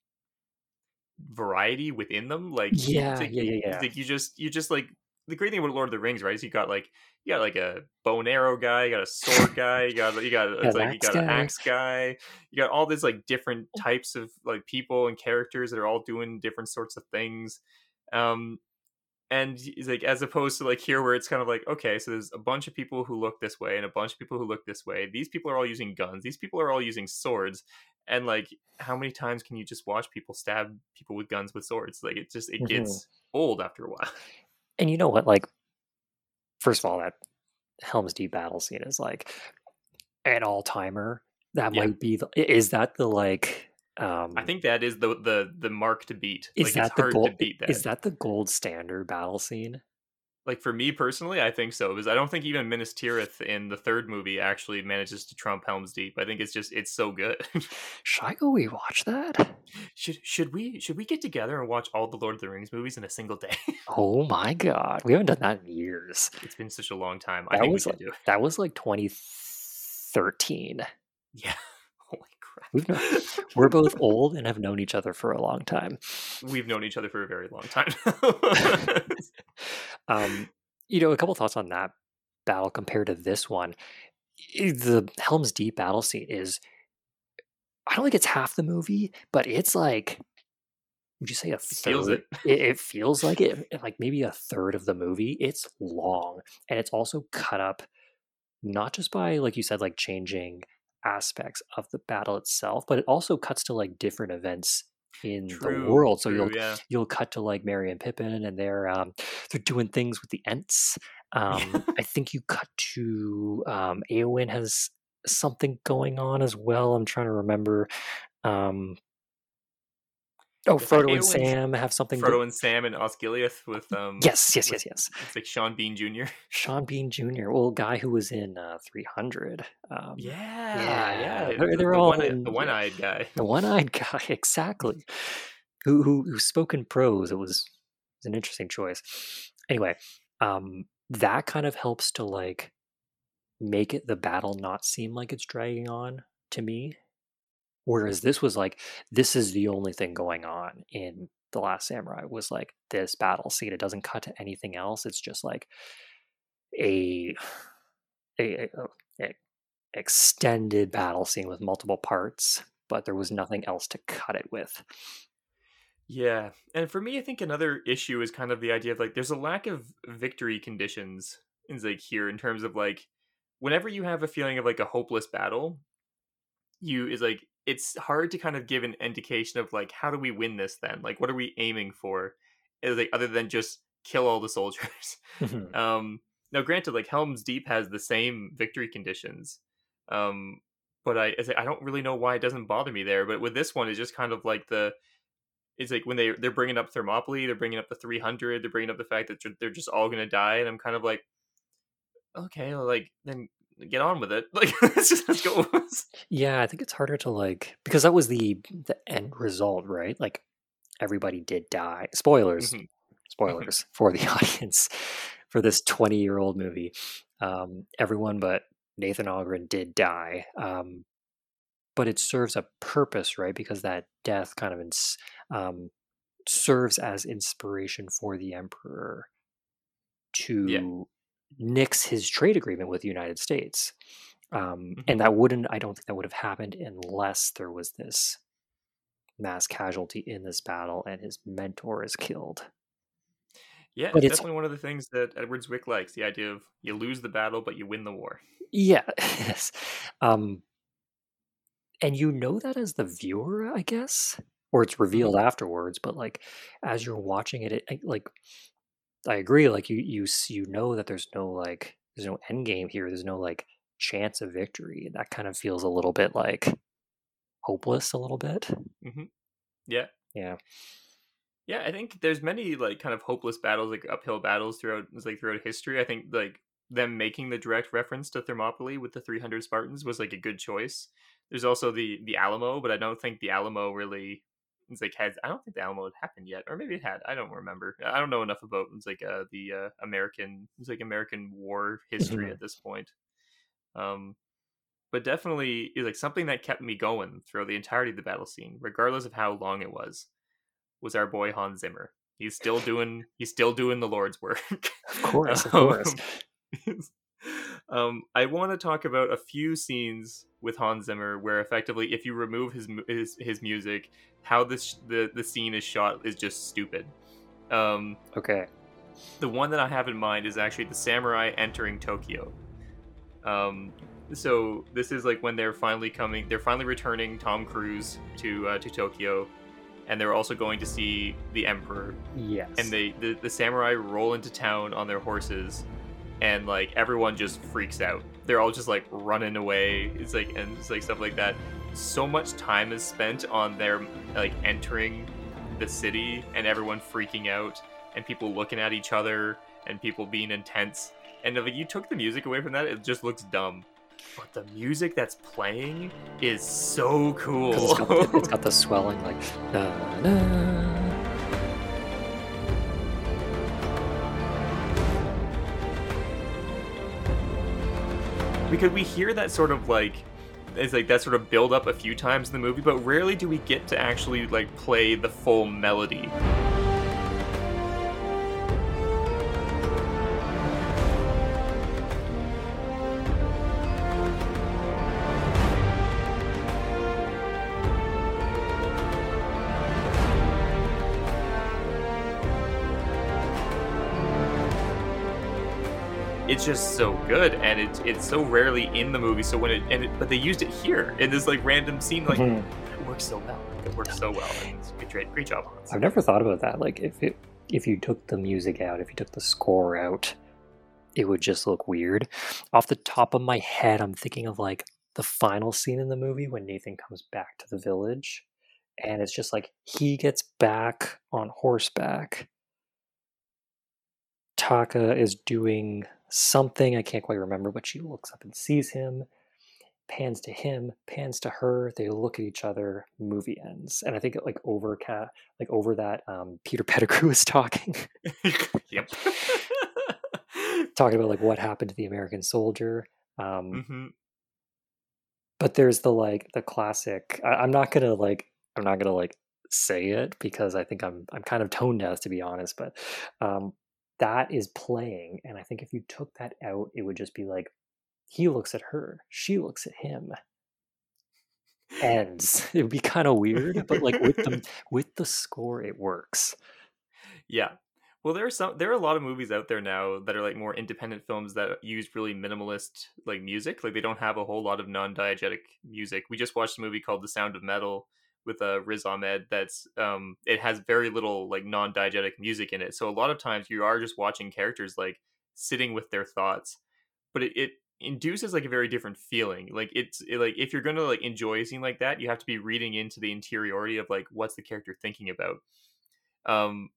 variety within them. Like Yeah, like, yeah, yeah, yeah. Like you just you just like the great thing about Lord of the Rings, right? Is you got like you got like a bow and arrow guy, you got a sword guy, you got you got it's like you got an axe guy, you got all these like different types of like people and characters that are all doing different sorts of things. Um and like as opposed to like here where it's kind of like okay so there's a bunch of people who look this way and a bunch of people who look this way these people are all using guns these people are all using swords and like how many times can you just watch people stab people with guns with swords like it just it Mhm. gets old after a while [laughs] And you know what? Like, first of all, that Helm's Deep battle scene is like an all timer. That Yeah. might be the. Is that the like? Um, i think that is the the the mark to beat is like that it's the hard gold? to beat that Is that the gold standard battle scene? like for me personally, I think so because I don't think even Minas Tirith in the third movie actually manages to trump Helm's Deep. I think it's just it's so good. [laughs] Should I go rewatch that? should should we should we get together and watch all the Lord of the Rings movies in a single day? [laughs] Oh my god, we haven't done that in years. it's been such a long time. I That think we was should like do it. that was like 2013. Yeah. We've [laughs] known, we're both [laughs] old and have known each other for a long time. We've known each other for a very long time. [laughs] Um, you know, a couple thoughts on that battle compared to this one. The Helm's Deep battle scene is, I don't think it's half the movie, but it's like, would you say a feels third? it. It, it feels like it, like maybe a third of the movie. It's long and it's also cut up not just by, like you said, like changing aspects of the battle itself, but it also cuts to like different events in True, the world. So true, you'll yeah. you'll cut to like Merry and Pippin, and they're um, they're doing things with the Ents. Um, [laughs] I think you cut to um, Eowyn has something going on as well. I'm trying to remember. Um, oh, like Frodo and Sam have something. Frodo and Sam and Osgiliath with um yes, yes, with- yes, yes. It's like Sean Bean Jr. [laughs] Sean Bean Jr. Well, guy who was in uh, 300. Um, Yeah, Yeah, yeah. they're- they're the all one, in- the one-eyed guy. the one-eyed [laughs] guy, exactly. Who who who spoke in prose. It was, it was an interesting choice. Anyway, um, that kind of helps to like make it the battle not seem like it's dragging on to me. Whereas this was like, this is the only thing going on in The Last Samurai was like this battle scene. It doesn't cut to anything else. It's just like a a, a, extended battle scene with multiple parts, but there was nothing else to cut it with. Yeah, and for me, I think another issue is kind of the idea of like there's a lack of victory conditions in like here in terms of like whenever you have a feeling of like a hopeless battle, you is like it's hard to kind of give an indication of like how do we win this then? Like what are we aiming for? Like other than just kill all the soldiers. [laughs] Um, now, granted, like Helm's Deep has the same victory conditions, um, but I I don't really know why it doesn't bother me there. But with this one, it's just kind of like the it's like when they they're bringing up Thermopylae, they're bringing up the 300, they're bringing up the fact that they're- they're just all gonna die, and I'm kind of like, okay, like then get on with it. [laughs] Like let's just let's go. [laughs] yeah, I think it's harder to like because that was the the end result, right? Like everybody did die. Spoilers, Mhm. spoilers for the [laughs] audience for this 20 year old movie. Um, everyone but Nathan Algren did die. Um, but it serves a purpose, right? Because that death kind of ins- um, serves as inspiration for the emperor to nix his trade agreement with the United States. Um, Mhm. And that wouldn't, I don't think that would have happened unless there was this mass casualty in this battle and his mentor is killed. Yeah, But it's it's- definitely one of the things that Edward Zwick likes: the idea of you lose the battle, but you win the war. Yeah, [laughs] yes. Um, and you know that as the viewer, I guess, or it's revealed afterwards. But like, as you're watching it, it like, I agree. Like, you you you know that there's no like, there's no end game here. There's no like chance of victory. That kind of feels a little bit like hopeless, a little bit. Mm-hmm. Yeah, Yeah. Yeah, I think there's many like kind of hopeless battles, like uphill battles throughout like throughout history. I think like them making the direct reference to Thermopylae with the 300 Spartans was like a good choice. There's also the the Alamo, but I don't think the Alamo really like has I don't think the Alamo had happened yet, or maybe it had. I don't remember. I don't know enough about it's like uh, the uh, American it's like American war history Mhm. at this point. Um, but definitely is like something that kept me going throughout the entirety of the battle scene, regardless of how long it was was our boy Hans Zimmer. He's still doing he's still doing the Lord's work. Of course, of [laughs] course. [laughs] Um, I want to talk about a few scenes with Hans Zimmer where effectively, if you remove his his, his music, how this the the scene is shot is just stupid. Um, Okay. the one that I have in mind is actually the samurai entering Tokyo. Um, so this is like when they're finally coming, they're finally returning Tom Cruise to uh, to Tokyo, and they're also going to see the Emperor. Yes. And they the, the samurai roll into town on their horses, and like everyone just freaks out. They're all just like running away. It's like and it's like stuff like that. So much time is spent on their like entering the city and everyone freaking out and people looking at each other and people being intense. And if you took the music away from that, it just looks dumb. But the music that's playing is so cool. It's, got it's got the swelling like [laughs] na, na. Because we hear that sort of like it's like that sort of build up a few times in the movie, but rarely do we get to actually like play the full melody. It's just so good and it's it's so rarely in the movie so when it and it, but they used it here in this like random scene like Mhm. it works so well it works so well and it's a great great job Hans. I've never thought about that. Like if it, if you took the music out, if you took the score out, it would just look weird. Off the top of my head, I'm thinking of like the final scene in the movie when Nathan comes back to the village, and it's just like he gets back on horseback. Taka is doing something I can't quite remember, but she looks up and sees him, pans to him, pans to her. They look at each other. Movie ends, and I think like over cat, like over that, um, Peter [laughs] Pettigrew is talking, [laughs] yep [laughs] talking about like what happened to the American soldier. Um, hmm but there's the like the classic. I, I'm not gonna like. I'm not gonna like say it because I think I'm I'm kind of tone deaf to be honest. But um, that is playing, and I think if you took that out, it would just be like he looks at her, she looks at him. Ends. [laughs] It would be kind of weird, but like with the [laughs] with the score, it works. yeah well there are some there are a lot of movies out there now that are like more independent films that use really minimalist like music like they don't have a whole lot of non-diegetic music we just watched a movie called the sound of metal with uh, Riz Ahmed that's um it has very little like non-diegetic music in it. So a lot of times you are just watching characters like sitting with their thoughts but it, it induces like a very different feeling. Like it's it, like if you're gonna like enjoy a scene like that you have to be reading into the interiority of like what's the character thinking about. Um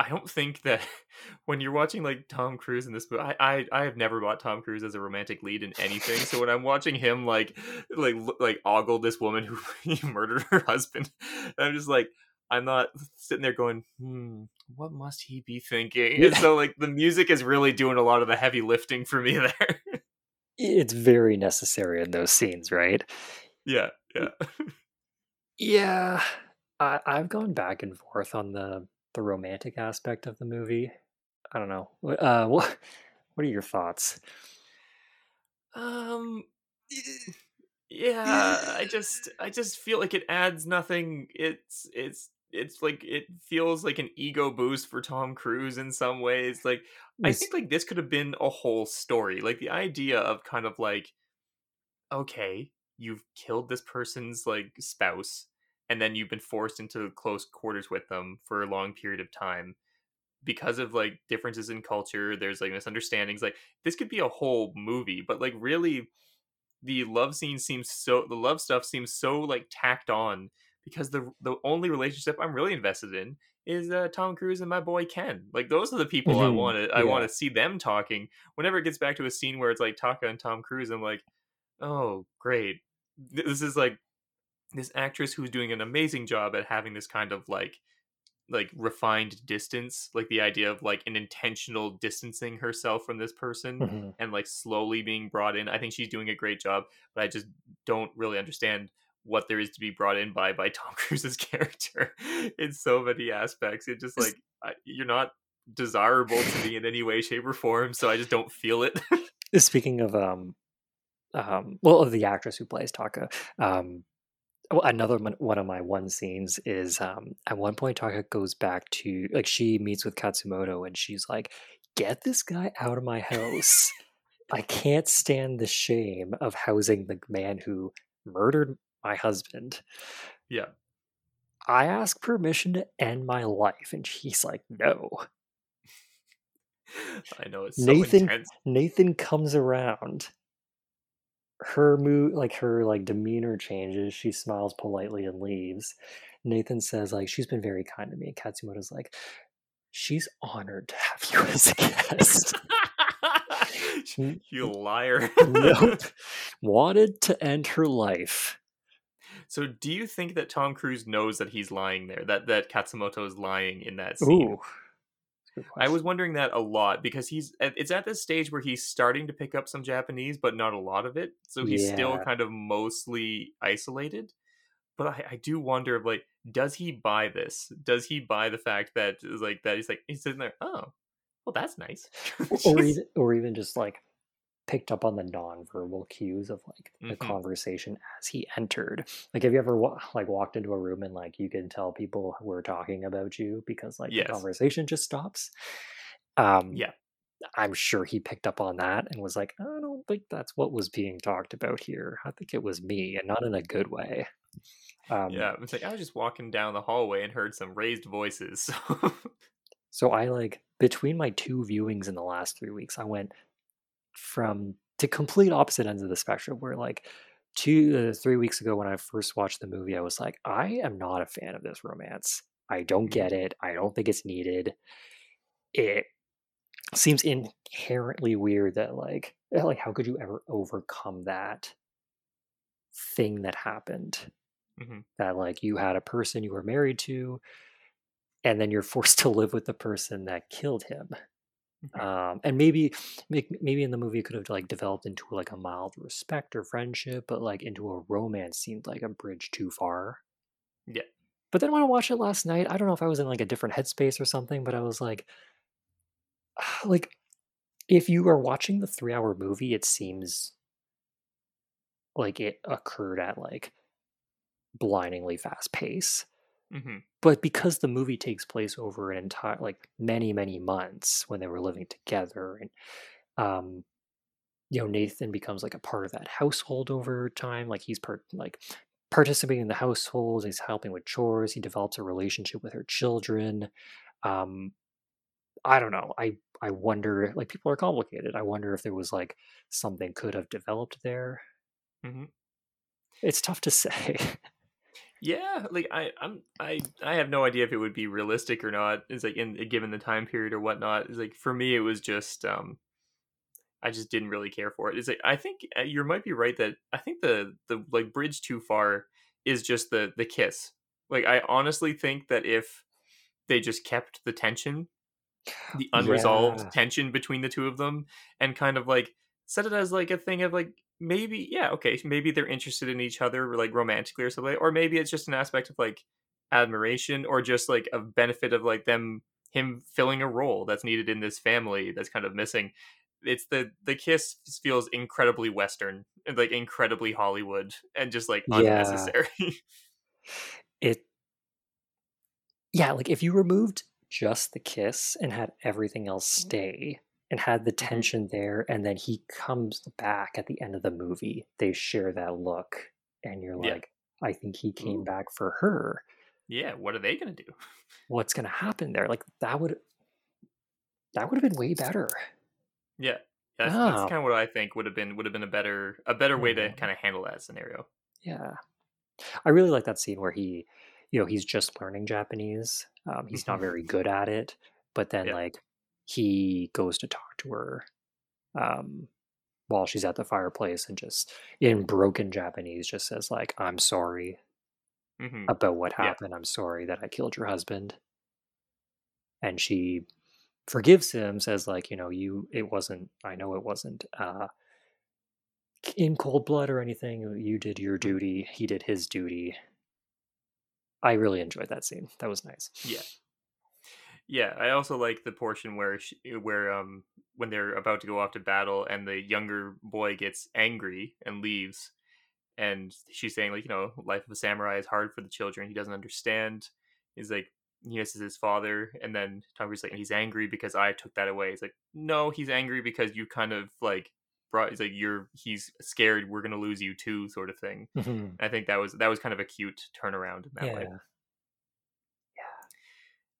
I don't think that [laughs] when you're watching like Tom Cruise in this movie, I, I I have never bought Tom Cruise as a romantic lead in anything. so when I'm watching him like like like ogle this woman who [laughs] he murdered her husband, [laughs] I'm just like I'm not sitting there going, hmm, what must he be thinking? And so like the music is really doing a lot of the heavy lifting for me there. It's very necessary in those scenes, right? yeah, yeah. Yeah, I, I've gone back and forth on the the romantic aspect of the movie. I don't know. Uh, what [laughs] what are your thoughts? Um yeah, [laughs] I just I just feel like it adds nothing. It's it's it's like it feels like an ego boost for Tom Cruise in some ways. Like I think like this could have been a whole story. Like the idea of kind of like okay, you've killed this person's like spouse and then you've been forced into close quarters with them for a long period of time because of like differences in culture there's like misunderstandings like this could be a whole movie but like really the love scene seems so the love stuff seems so like tacked on because the the only relationship i'm really invested in is uh, tom cruise and my boy ken like those are the people i Mhm, want to i yeah. want to see them talking. Whenever it gets back to a scene where it's like taka and tom cruise i'm like oh great. This is like this actress who's doing an amazing job at having this kind of like like refined distance like the idea of like an intentional distancing herself from this person Mhm. and like slowly being brought in i think she's doing a great job but i just don't really understand what there is to be brought in by by [laughs] tom cruise's character in so many aspects it just like I, you're not desirable to me in any way shape or form so i just don't feel it Speaking of um, um, well, of the actress who plays Taka, um, another one, of my one scenes is um, at one point Taka goes back to like she meets with Katsumoto and she's like, "Get this guy out of my house! I can't stand the shame of housing the man who murdered my husband." yeah I ask permission to end my life, and she's like, "No." [laughs] i know it's so Nathan intense Nathan comes around. Her mood, like her like demeanor changes. She smiles politely and leaves. Nathan says like she's been very kind to me. And Katsumoto's like, she's honored to have you as a guest. [laughs] you liar. nope. [laughs] Wanted to end her life. So, do you think that Tom Cruise knows that he's lying there? That that Katsumoto is lying in that scene? Ooh. I was wondering that a lot because he's it's at this stage where he's starting to pick up some Japanese, but not a lot of it. So he's still kind of mostly isolated. But I, I do wonder, like, does he buy this? Does he buy the fact that is like that? He's like he's sitting there. Oh, well, that's nice. [laughs] or even or even just like picked up on the nonverbal cues of like the Mhm. conversation as he entered. Like, have you ever wa- like walked into a room and like you can tell people were talking about you because like Yes. the conversation just stops? Um, Yeah. I'm sure he picked up on that and was like, I don't think that's what was being talked about here. I think it was me, and not in a good way. Um, yeah, it's like I was just walking down the hallway and heard some raised voices. [laughs] So I like between my two viewings in the last three weeks, I went from to complete opposite ends of the spectrum. Where like two, uh, three weeks ago when I first watched the movie, I was like, I am not a fan of this romance. I don't Mhm. get it. I don't think it's needed. It seems inherently weird that like eh, like how could you ever overcome that thing that happened Mhm. that like you had a person you were married to and then you're forced [laughs] to live with the person that killed him. Um, and maybe maybe in the movie it could have like developed into like a mild respect or friendship but like into a romance seemed like a bridge too far. Yeah. but then when i watched it last night i don't know if i was in like a different headspace or something but i was like [sighs] like if you are watching the three hour movie it seems like it occurred at like blindingly fast pace Mhm. but because the movie takes place over an entire like many many months when they were living together and um you know nathan becomes like a part of that household over time like he's part like participating in the household he's helping with chores he develops a relationship with her children um i don't know i i wonder like people are complicated i wonder if there was like something could have developed there Mm-hmm. it's tough to [laughs] say Yeah, like I, I'm, I, I have no idea if it would be realistic or not. It's like in given the time period or whatnot. It's like for me, it was just, um, I just didn't really care for it. It's like I think uh, you might be right that I think the the like bridge too far is just the the kiss. Like I honestly think that if they just kept the tension, the unresolved Yeah. tension between the two of them, and kind of like set it as like a thing of like maybe yeah okay maybe they're interested in each other like romantically or something or maybe it's just an aspect of like admiration or just like a benefit of like them him filling a role that's needed in this family that's kind of missing. It's the the kiss feels incredibly western and like incredibly hollywood and just like Yeah. unnecessary. [laughs] It yeah like if you removed just the kiss and had everything else mm-hmm. stay and had the tension there and then he comes back at the end of the movie they share that look and you're Yeah. like i think he came Ooh. back for her yeah what are they gonna do what's going to happen there like that would that would have been way better yeah that's, that's Oh. kind of what i think would have been would have been a better a better way to Mhm. kind of handle that scenario yeah i really like that scene where he you know he's just learning japanese um, he's not Mhm. very good at it but then Yeah. like he goes to talk to her um, while she's at the fireplace and just in broken japanese just says like i'm sorry hmm about what Yeah. happened. I'm sorry that i killed your husband. And she forgives him says like you know you it wasn't i know it wasn't uh in cold blood or anything. You did your duty. He did his duty. I really enjoyed that scene. That was nice. Yeah. Yeah, I also like the portion where she, where um when they're about to go off to battle and the younger boy gets angry and leaves and she's saying like, you know, life of a samurai is hard for the children. He doesn't understand. He's like he misses his father and then Tom Cruise is like he's angry because I took that away. He's like, "No, he's angry because you kind of like brought he's like you're he's scared we're going to lose you too sort of thing." Mhm. [laughs] I think that was that was kind of a cute turnaround in that yeah way.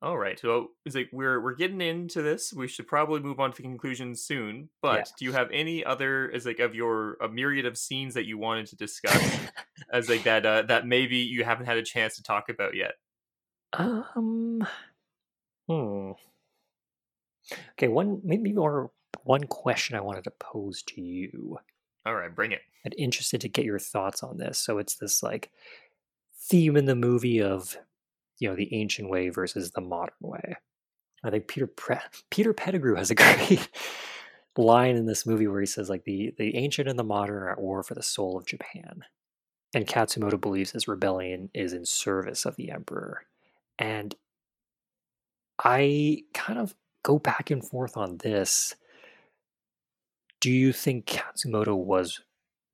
All right. So it's like we're we're getting into this. We should probably move on to the conclusion soon. But Yeah. do you have any other as like of your a myriad of scenes that you wanted to discuss [laughs] as like that uh, that maybe you haven't had a chance to talk about yet? um hmm Okay, one maybe more one question I wanted to pose to you. All right, bring it. I'm interested to get your thoughts on this. So it's this like theme in the movie of you know the ancient way versus the modern way. I think Peter Pre- [laughs] Peter Pettigrew has a [laughs] great line in this movie where he says like the the ancient and the modern are at war for the soul of Japan. And Katsumoto believes his rebellion is in service of the emperor. And I kind of go back and forth on this. Do you think Katsumoto was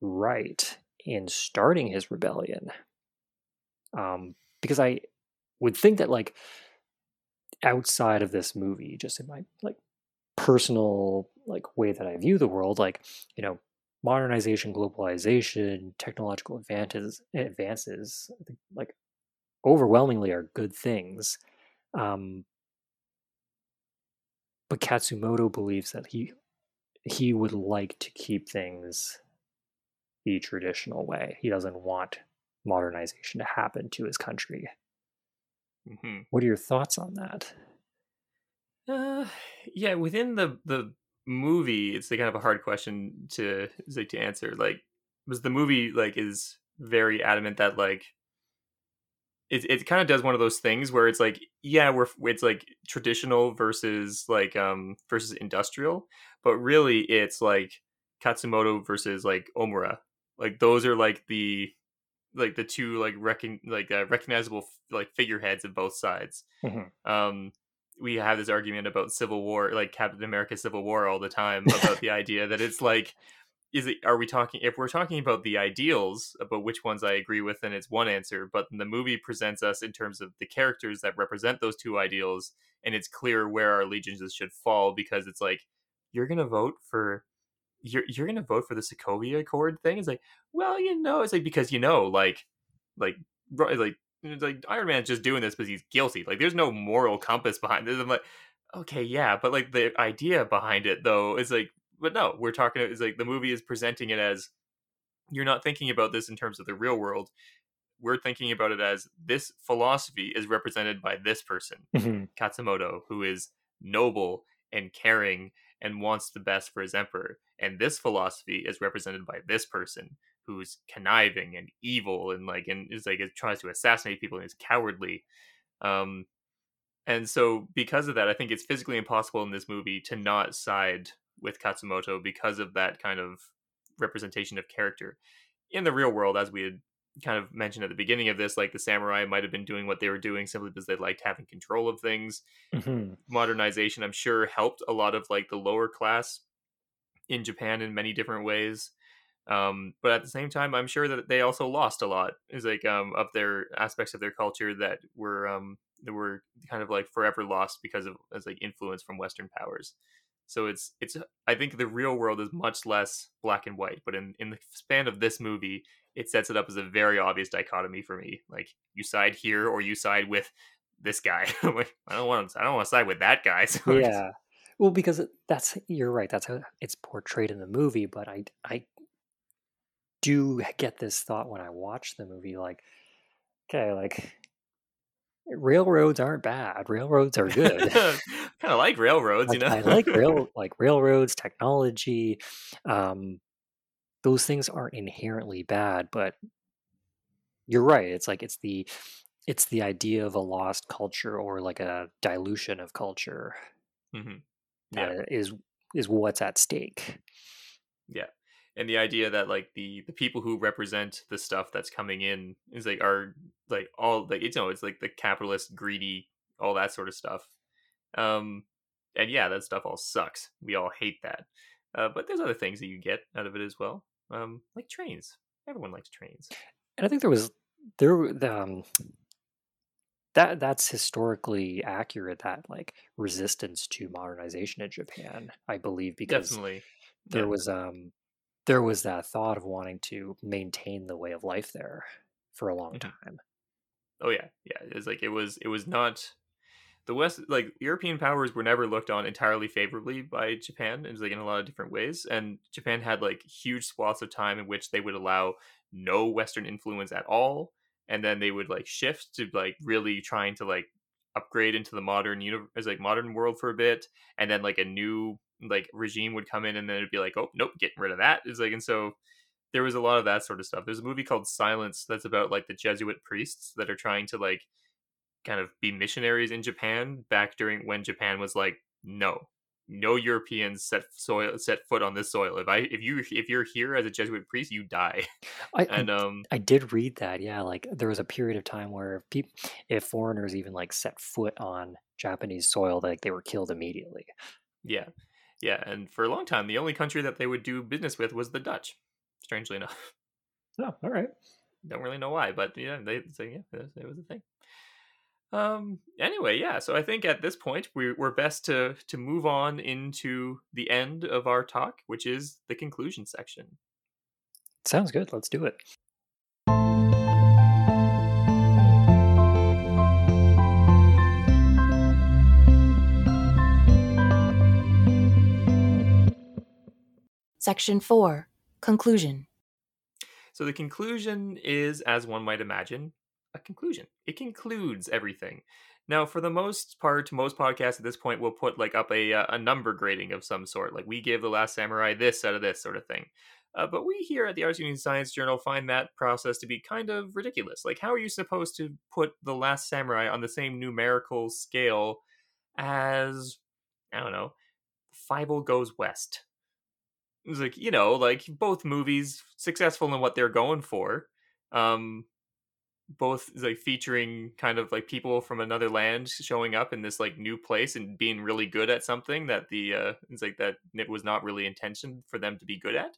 right in starting his rebellion? Um, because I would think that like outside of this movie, just in my like personal like way that I view the world, like you know, modernization, globalization, technological advances, advances, I think, like overwhelmingly are good things. Um, but Katsumoto believes that he he would like to keep things the traditional way. He doesn't want modernization to happen to his country. Mm-hmm. What are your thoughts on that? Uh, yeah, within the the movie, it's the kind of a hard question to like to answer. Like, was the movie like is very adamant that like it it kind of does one of those things where it's like yeah we're it's like traditional versus like um versus industrial, but really it's like Katsumoto versus like Omura. Like those are like the like the two like recon like uh, recognizable like figureheads of both sides. Mm-hmm. Um, we have this argument about Civil War, like Captain America Civil War, all the time about the [laughs] idea that it's like, is it? Are we talking? If we're talking about the ideals, about which ones I agree with, then it's one answer. But the movie presents us in terms of the characters that represent those two ideals, and it's clear where our allegiances should fall because it's like you're gonna vote for you're you're gonna vote for the Sokovia Accord thing. It's like, well, you know, it's like because you know, like, like, like, it's like Iron Man's just doing this because he's guilty. Like, there's no moral compass behind this. I'm like, okay, yeah, but like the idea behind it though is like, but no, we're talking. It's like the movie is presenting it as you're not thinking about this in terms of the real world. We're thinking about it as this philosophy is represented by this person, mm-hmm. Katsumoto, who is noble and caring and wants the best for his emperor. And this philosophy is represented by this person who's conniving and evil and like and is like it tries to assassinate people and is cowardly. Um and so because of that, I think it's physically impossible in this movie to not side with Katsumoto because of that kind of representation of character. In the real world, as we had kind of mentioned at the beginning of this, like the samurai might have been doing what they were doing simply because they liked having control of things. Mm-hmm. Modernization, I'm sure, helped a lot of like the lower class in Japan in many different ways. Um, but at the same time, I'm sure that they also lost a lot. Is like um, of their aspects of their culture that were um, that were kind of like forever lost because of as like influence from Western powers. So it's it's I think the real world is much less black and white, but in in the span of this movie, it sets it up as a very obvious dichotomy for me. Like you side here or you side with this guy. [laughs] like, I don't want to, I don't want to side with that guy. [laughs] So yeah. Well, because that's you're right. That's how it's portrayed in the movie. But I I do get this thought when I watch the movie. Like, okay, like railroads aren't bad. Railroads are good. [laughs] [laughs] kind of like railroads, like, you know. I like [laughs] rail like railroads, technology. Um, those things aren't inherently bad, but you're right. It's like it's the it's the idea of a lost culture or like a dilution of culture mm-hmm. yeah. is is what's at stake. Yeah. And the idea that like the the people who represent the stuff that's coming in is like are like all like it's you know it's like the capitalist greedy all that sort of stuff. Um and yeah, that stuff all sucks. We all hate that. Uh, but there's other things that you get out of it as well um, like trains. Everyone likes trains. And I think there was there um, that that's historically accurate. That like resistance to modernization in Japan, I believe, because Definitely. there Yeah. was um there was that thought of wanting to maintain the way of life there for a long Mhm. time. Oh yeah, yeah. It's like it was. It was not the West. Like European powers were never looked on entirely favorably by Japan. It was like in a lot of different ways, and Japan had like huge swaths of time in which they would allow no Western influence at all, and then they would like shift to like really trying to like upgrade into the modern universe, like modern world for a bit, and then like a new like regime would come in, and then it'd be like, oh nope, getting rid of that. It's like, and so there was a lot of that sort of stuff. There's a movie called Silence that's about like the Jesuit priests that are trying to like kind of be missionaries in Japan back during when Japan was like, no, no Europeans set soil set foot on this soil. If I if you if you're here as a Jesuit priest, you die. I, And um I did read that. Yeah, like there was a period of time where people, if foreigners even like set foot on Japanese soil, like they were killed immediately. yeah. Yeah, and for a long time the only country that they would do business with was the Dutch. Strangely [laughs] enough. Oh, all right. Don't really know why, but yeah, they say yeah, it was, it was a thing. Um. Anyway, yeah. So I think at this point we, we're best to to move on into the end of our talk, which is the conclusion section. Sounds good. Let's do it. Section 4 Conclusion. So the conclusion is, as one might imagine, a conclusion. It concludes everything. Now, for the most part, most podcasts at this point will put like up a uh, a number grading of some sort. Like we gave the Last Samurai this out of this sort of thing. Uh, but we here at the Arts Union Science Journal find that process to be kind of ridiculous. Like, how are you supposed to put the Last Samurai on the same numerical scale as I don't know, Fievel Goes West? It's like you know, like both movies successful in what they're going for. Um, both like featuring kind of like people from another land showing up in this like new place and being really good at something that the uh it's like that it was not really intention for them to be good at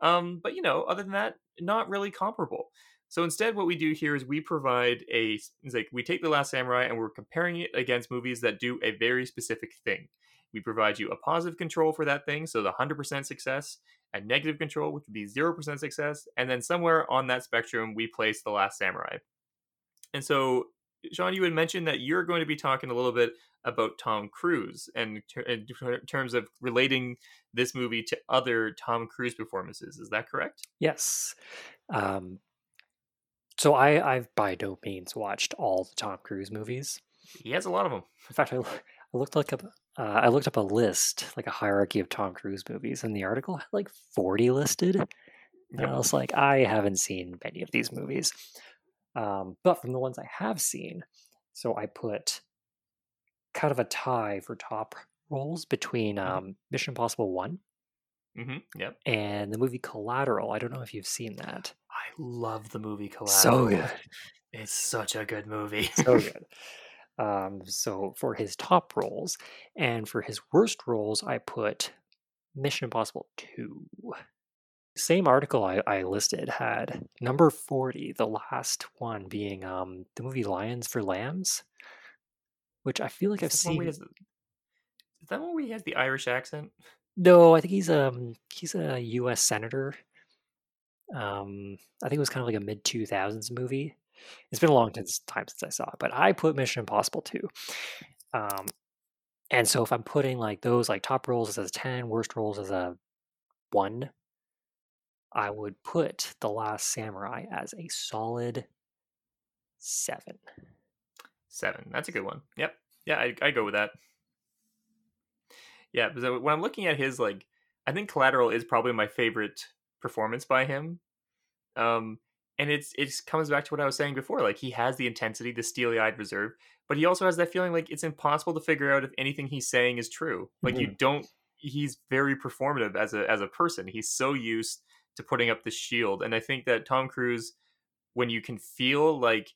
um but you know other than that not really comparable so instead what we do here is we provide a it's like we take the last samurai and we're comparing it against movies that do a very specific thing we provide you a positive control for that thing so the 100% success a negative control, which would be 0% success, and then somewhere on that spectrum, we place The Last Samurai. And so, Sean, you had mentioned that you're going to be talking a little bit about Tom Cruise and ter- in ter- terms of relating this movie to other Tom Cruise performances. Is that correct? Yes. Um, so I, I've by no means watched all the Tom Cruise movies. He has a lot of them. In fact, I, I looked like a, uh, I looked up a list, like a hierarchy of Tom Cruise movies, and the article had like 40 listed. And I was like, I haven't seen many of these movies. Um, but from the ones I have seen, so I put kind of a tie for top roles between Mhm. um, Mission Impossible 1 hmm Yep. and the movie Collateral. I don't know if you've seen that. I love the movie Collateral. So good. It's such a good movie. so good. [laughs] [laughs] Um, so for his top roles and for his worst roles, I put Mission Impossible 2. Same article I, I listed had number 40, the last one being um, the movie Lions for Lambs, which I feel like I've Is that the one where he seen. has Is that one where he has the Irish accent? No, I think he's um he's a U.S. senator. Um, I think it was kind of like a mid two thousands movie. It's been a long time since I saw it, but I put Mission Impossible two. Um, and so if I'm putting like those like top roles as a ten, worst roles as a one, I would put The Last Samurai as a solid seven. Seven. That's a good one. Yep. Yeah, I I go with that. Yeah, because when I'm looking at his like, I think Collateral is probably my favorite performance by him. Um, and it's it comes back to what I was saying before. Like he has the intensity, the steely-eyed reserve, but he also has that feeling like it's impossible to figure out if anything he's saying is true. Like you mm-hmm. don't. He's very performative as a as a person. He's so used to putting up the shield, and I think that Tom Cruise, when you can feel like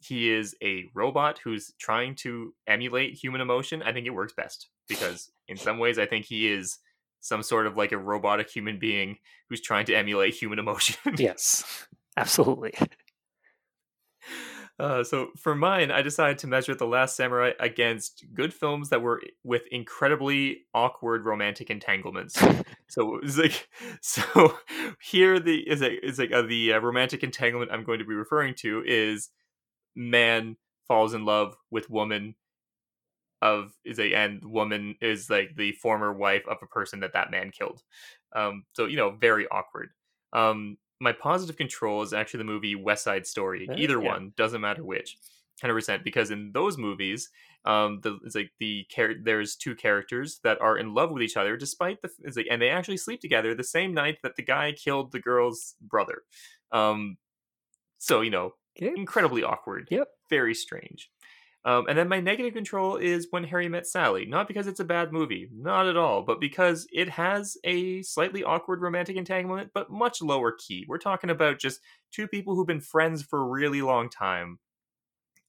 he is a robot who's trying to emulate human emotion, I think it works best because in some ways I think he is some sort of like a robotic human being who's trying to emulate human [laughs] emotion. Yes, absolutely. [laughs] Uh, so for mine, I decided to measure The Last Samurai against good films that were with incredibly awkward romantic entanglements. so it was like, [laughs] so [laughs] here the is like is like uh, the uh, romantic entanglement I'm going to be referring to is man falls in love with woman of is a and woman is like the former wife of a person that that man killed. Um, so you know, very awkward. Um, my positive control is actually the movie West Side Story. Oh, Either yeah. one doesn't matter which. hundred percent. Because in those movies, um, the it's like the char- there's two characters that are in love with each other, despite the it's like, and they actually sleep together the same night that the guy killed the girl's brother. Um, so you know, incredibly awkward. Yep. Very strange. Um, and then my negative control is when Harry met Sally. Not because it's a bad movie, not at all, but because it has a slightly awkward romantic entanglement, but much lower key. We're talking about just two people who've been friends for a really long time,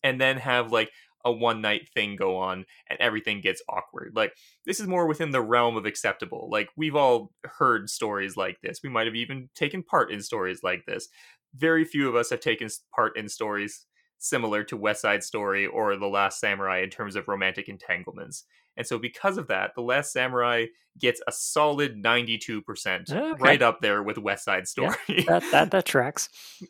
and then have like a one night thing go on, and everything gets awkward. Like this is more within the realm of acceptable. Like we've all heard stories like this. We might have even taken part in stories like this. Very few of us have taken part in stories similar to West Side Story or The Last Samurai in terms of romantic entanglements. And so, because of that, The Last Samurai gets a solid 92%, Okay. right up there with West Side Story. That that that [laughs] tracks.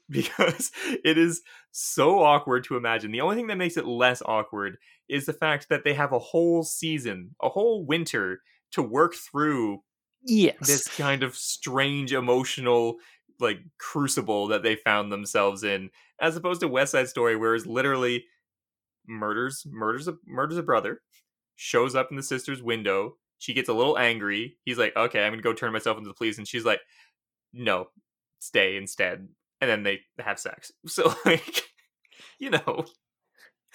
because it is so awkward to imagine. The only thing that makes it less awkward is the fact that they have a whole season, a whole winter to work through Yes. this kind of strange emotional like crucible that they found themselves in as opposed to west side story where it's literally murders murders a murders a brother shows up in the sister's window she gets a little angry he's like okay i'm gonna go turn myself into the police and she's like no stay instead and then they have sex [laughs] so like you know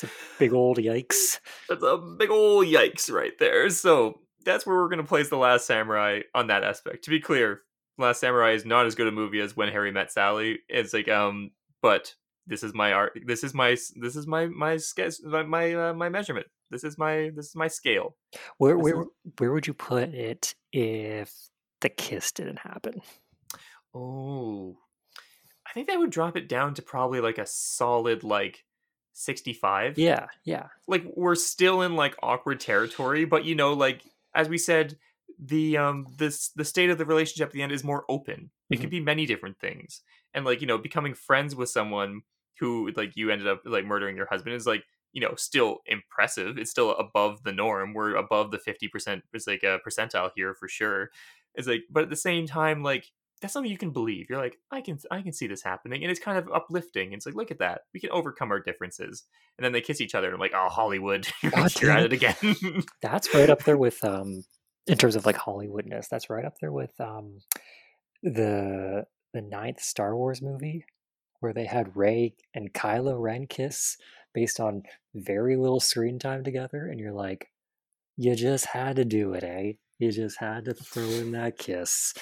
it's a Big old yikes. that's a big old yikes right there. So that's where we're gonna place the Last Samurai on that aspect. To be clear, Last Samurai is not as good a movie as When Harry Met Sally. It's like um, but this is my art. This is my this is my my sketch my my, uh, my measurement. This is my this is my scale. Where This where is- where would you put it if the kiss didn't happen? Oh, I think that would drop it down to probably like a solid like sixty five. Yeah, yeah. like we're still in like awkward territory but you know like as we said the um this the state of the relationship at the end is more open. It could be many different things. And like you know becoming friends with someone who like you ended up like murdering your husband is like you know still impressive. It's still above the norm. We're above the 50% it's like a percentile here for sure. It's like but at the same time like that's something you can believe. You're like i can i can see this happening. And it's kind of uplifting. It's like look at that. We can overcome our differences. And then they kiss each other and i'm like oh hollywood [laughs] you're, God you're damn at it again. That's right up there with um in terms of like Hollywoodness. That's right up there with um the the ninth Star Wars movie where they had Rey and Kylo Ren kiss based on very little screen time together, and you're like, you just had to do it, eh? You just had to throw in that kiss.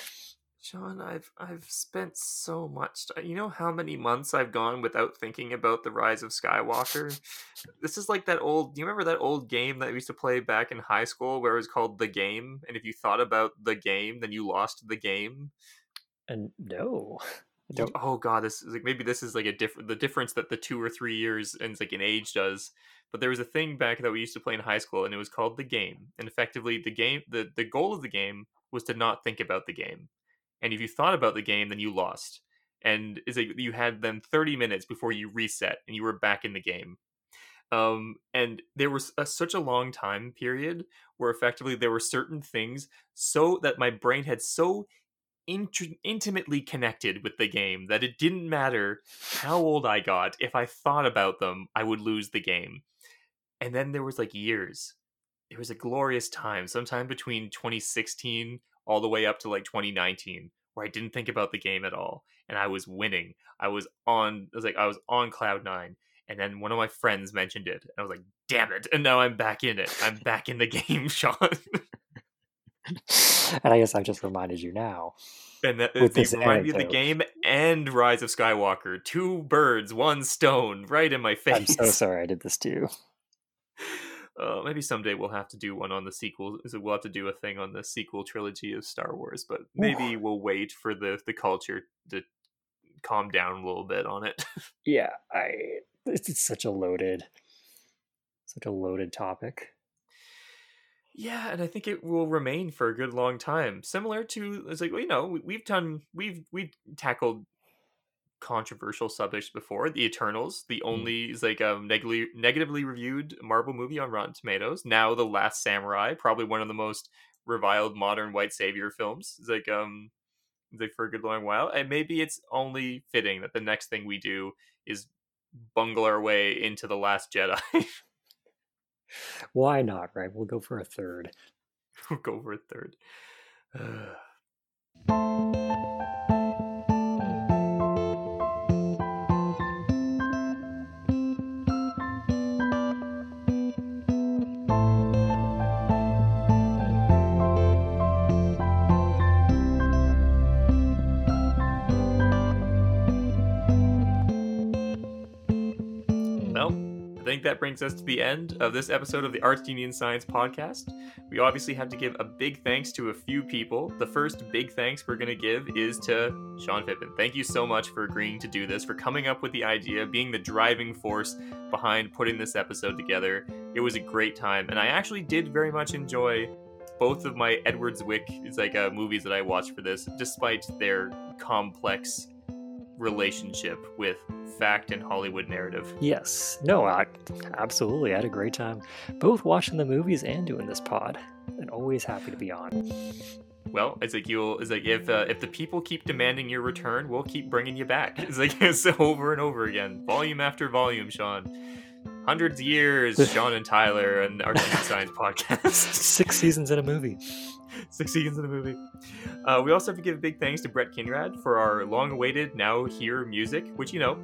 Sean, I've I've spent so much. ti- You know how many months I've gone without thinking about the rise of Skywalker. this is like that old. Do you remember that old game that we used to play back in high school, where it was called the game? And if you thought about the game, then you lost the game. And no, [laughs] You- oh god, this is like maybe this is like a different the difference that the two or three years and like an age does. But there was a thing back that we used to play in high school, and it was called the game. And effectively, the game the the goal of the game was to not think about the game. And if you thought about the game, then you lost. And it's like you had then thirty minutes before you reset, and you were back in the game. Um, and there was a, such a long time period where effectively there were certain things so that my brain had so int- intimately connected with the game that it didn't matter how old I got. If I thought about them, I would lose the game. And then there was like years. It was a glorious time, sometime between 2016 all the way up to like 2019, where I didn't think about the game at all, and I was winning. I was on. I was like I was on cloud nine. And then one of my friends mentioned it, and I was like, "Damn it!" And now I'm back in it. I'm back in the [laughs] game, Sean. [laughs] and I guess I've just reminded you now. And that with this remind me of the game and Rise of Skywalker. Two birds, one stone, right in my face. I'm so sorry I did this to you. Uh, maybe someday we'll have to do one on the sequel. So we'll have to do a thing on the sequel trilogy of Star Wars, but maybe we'll wait for the the culture to calm down a little bit on it. [laughs] Yeah, I. It's, it's such a loaded, such a loaded topic. yeah, and I think it will remain for a good long time. Similar to it's like well, you know we- we've done we've we've tackled controversial subjects before. The Eternals, the only is like um negatively negatively reviewed Marvel movie on Rotten Tomatoes. Now the Last Samurai, probably one of the most reviled modern white savior films. It's like um it's like for a good long while. And maybe it's only fitting that the next thing we do is bungle our way into the Last Jedi. [laughs] Why not, right? We'll go for a third. we'll go for a third. [sighs] [sighs] think that brings us to the end of this episode of the Arts Union Science Podcast. We obviously have to give a big thanks to a few people. The first big thanks we're going to give is to Sean Pippin. Thank you so much for agreeing to do this, for coming up with the idea, being the driving force behind putting this episode together. It was a great time, and I actually did very much enjoy both of my Edward Zwick like uh, movies that I watched for this, despite their complex relationship with fact and Hollywood narrative. Yes. No, I absolutely I had a great time both watching the movies and doing this pod. And always happy to be on. Well, it's like you'll it's like if uh, if the people keep demanding your return, we'll keep bringing you back. It's like [laughs] it's over and over again, volume after volume, Sean. Hundreds of years, Sean and Tyler and our [laughs] Science podcast. Six seasons in a movie. [laughs] Six seasons in a movie. Uh, we also have to give big thanks to Brett Kinrad for our long-awaited now here music, which you know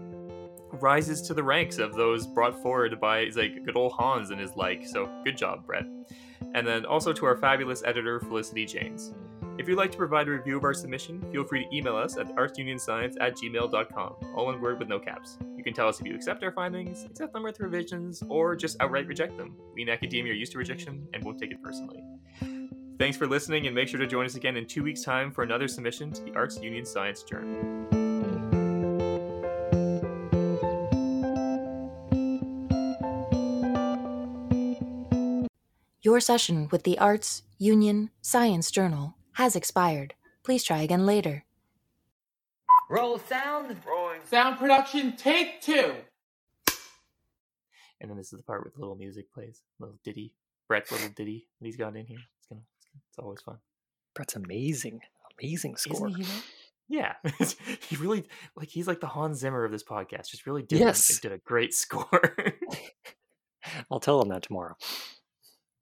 rises to the ranks of those brought forward by like good old Hans and his like. So good job, Brett. And then also to our fabulous editor Felicity James. If you'd like to provide a review of our submission, feel free to email us at artsunionscience at gmail.com, all one word with no caps. You can tell us if you accept our findings, accept them with revisions, or just outright reject them. We in academia are used to rejection and won't take it personally. Thanks for listening, and make sure to join us again in two weeks' time for another submission to the Arts Union Science Journal. Your session with the Arts Union Science Journal has expired. Please try again later. Roll sound. Rolling. Sound production, take two. And then this is the part where the little music plays, little ditty, Brett's little ditty that he's got in here. It's gonna it's always fun. Brett's amazing, amazing score. He, yeah, [laughs] he really like he's like the Hans Zimmer of this podcast. Just really did yes. did a great [laughs] score. [laughs] I'll tell him that tomorrow.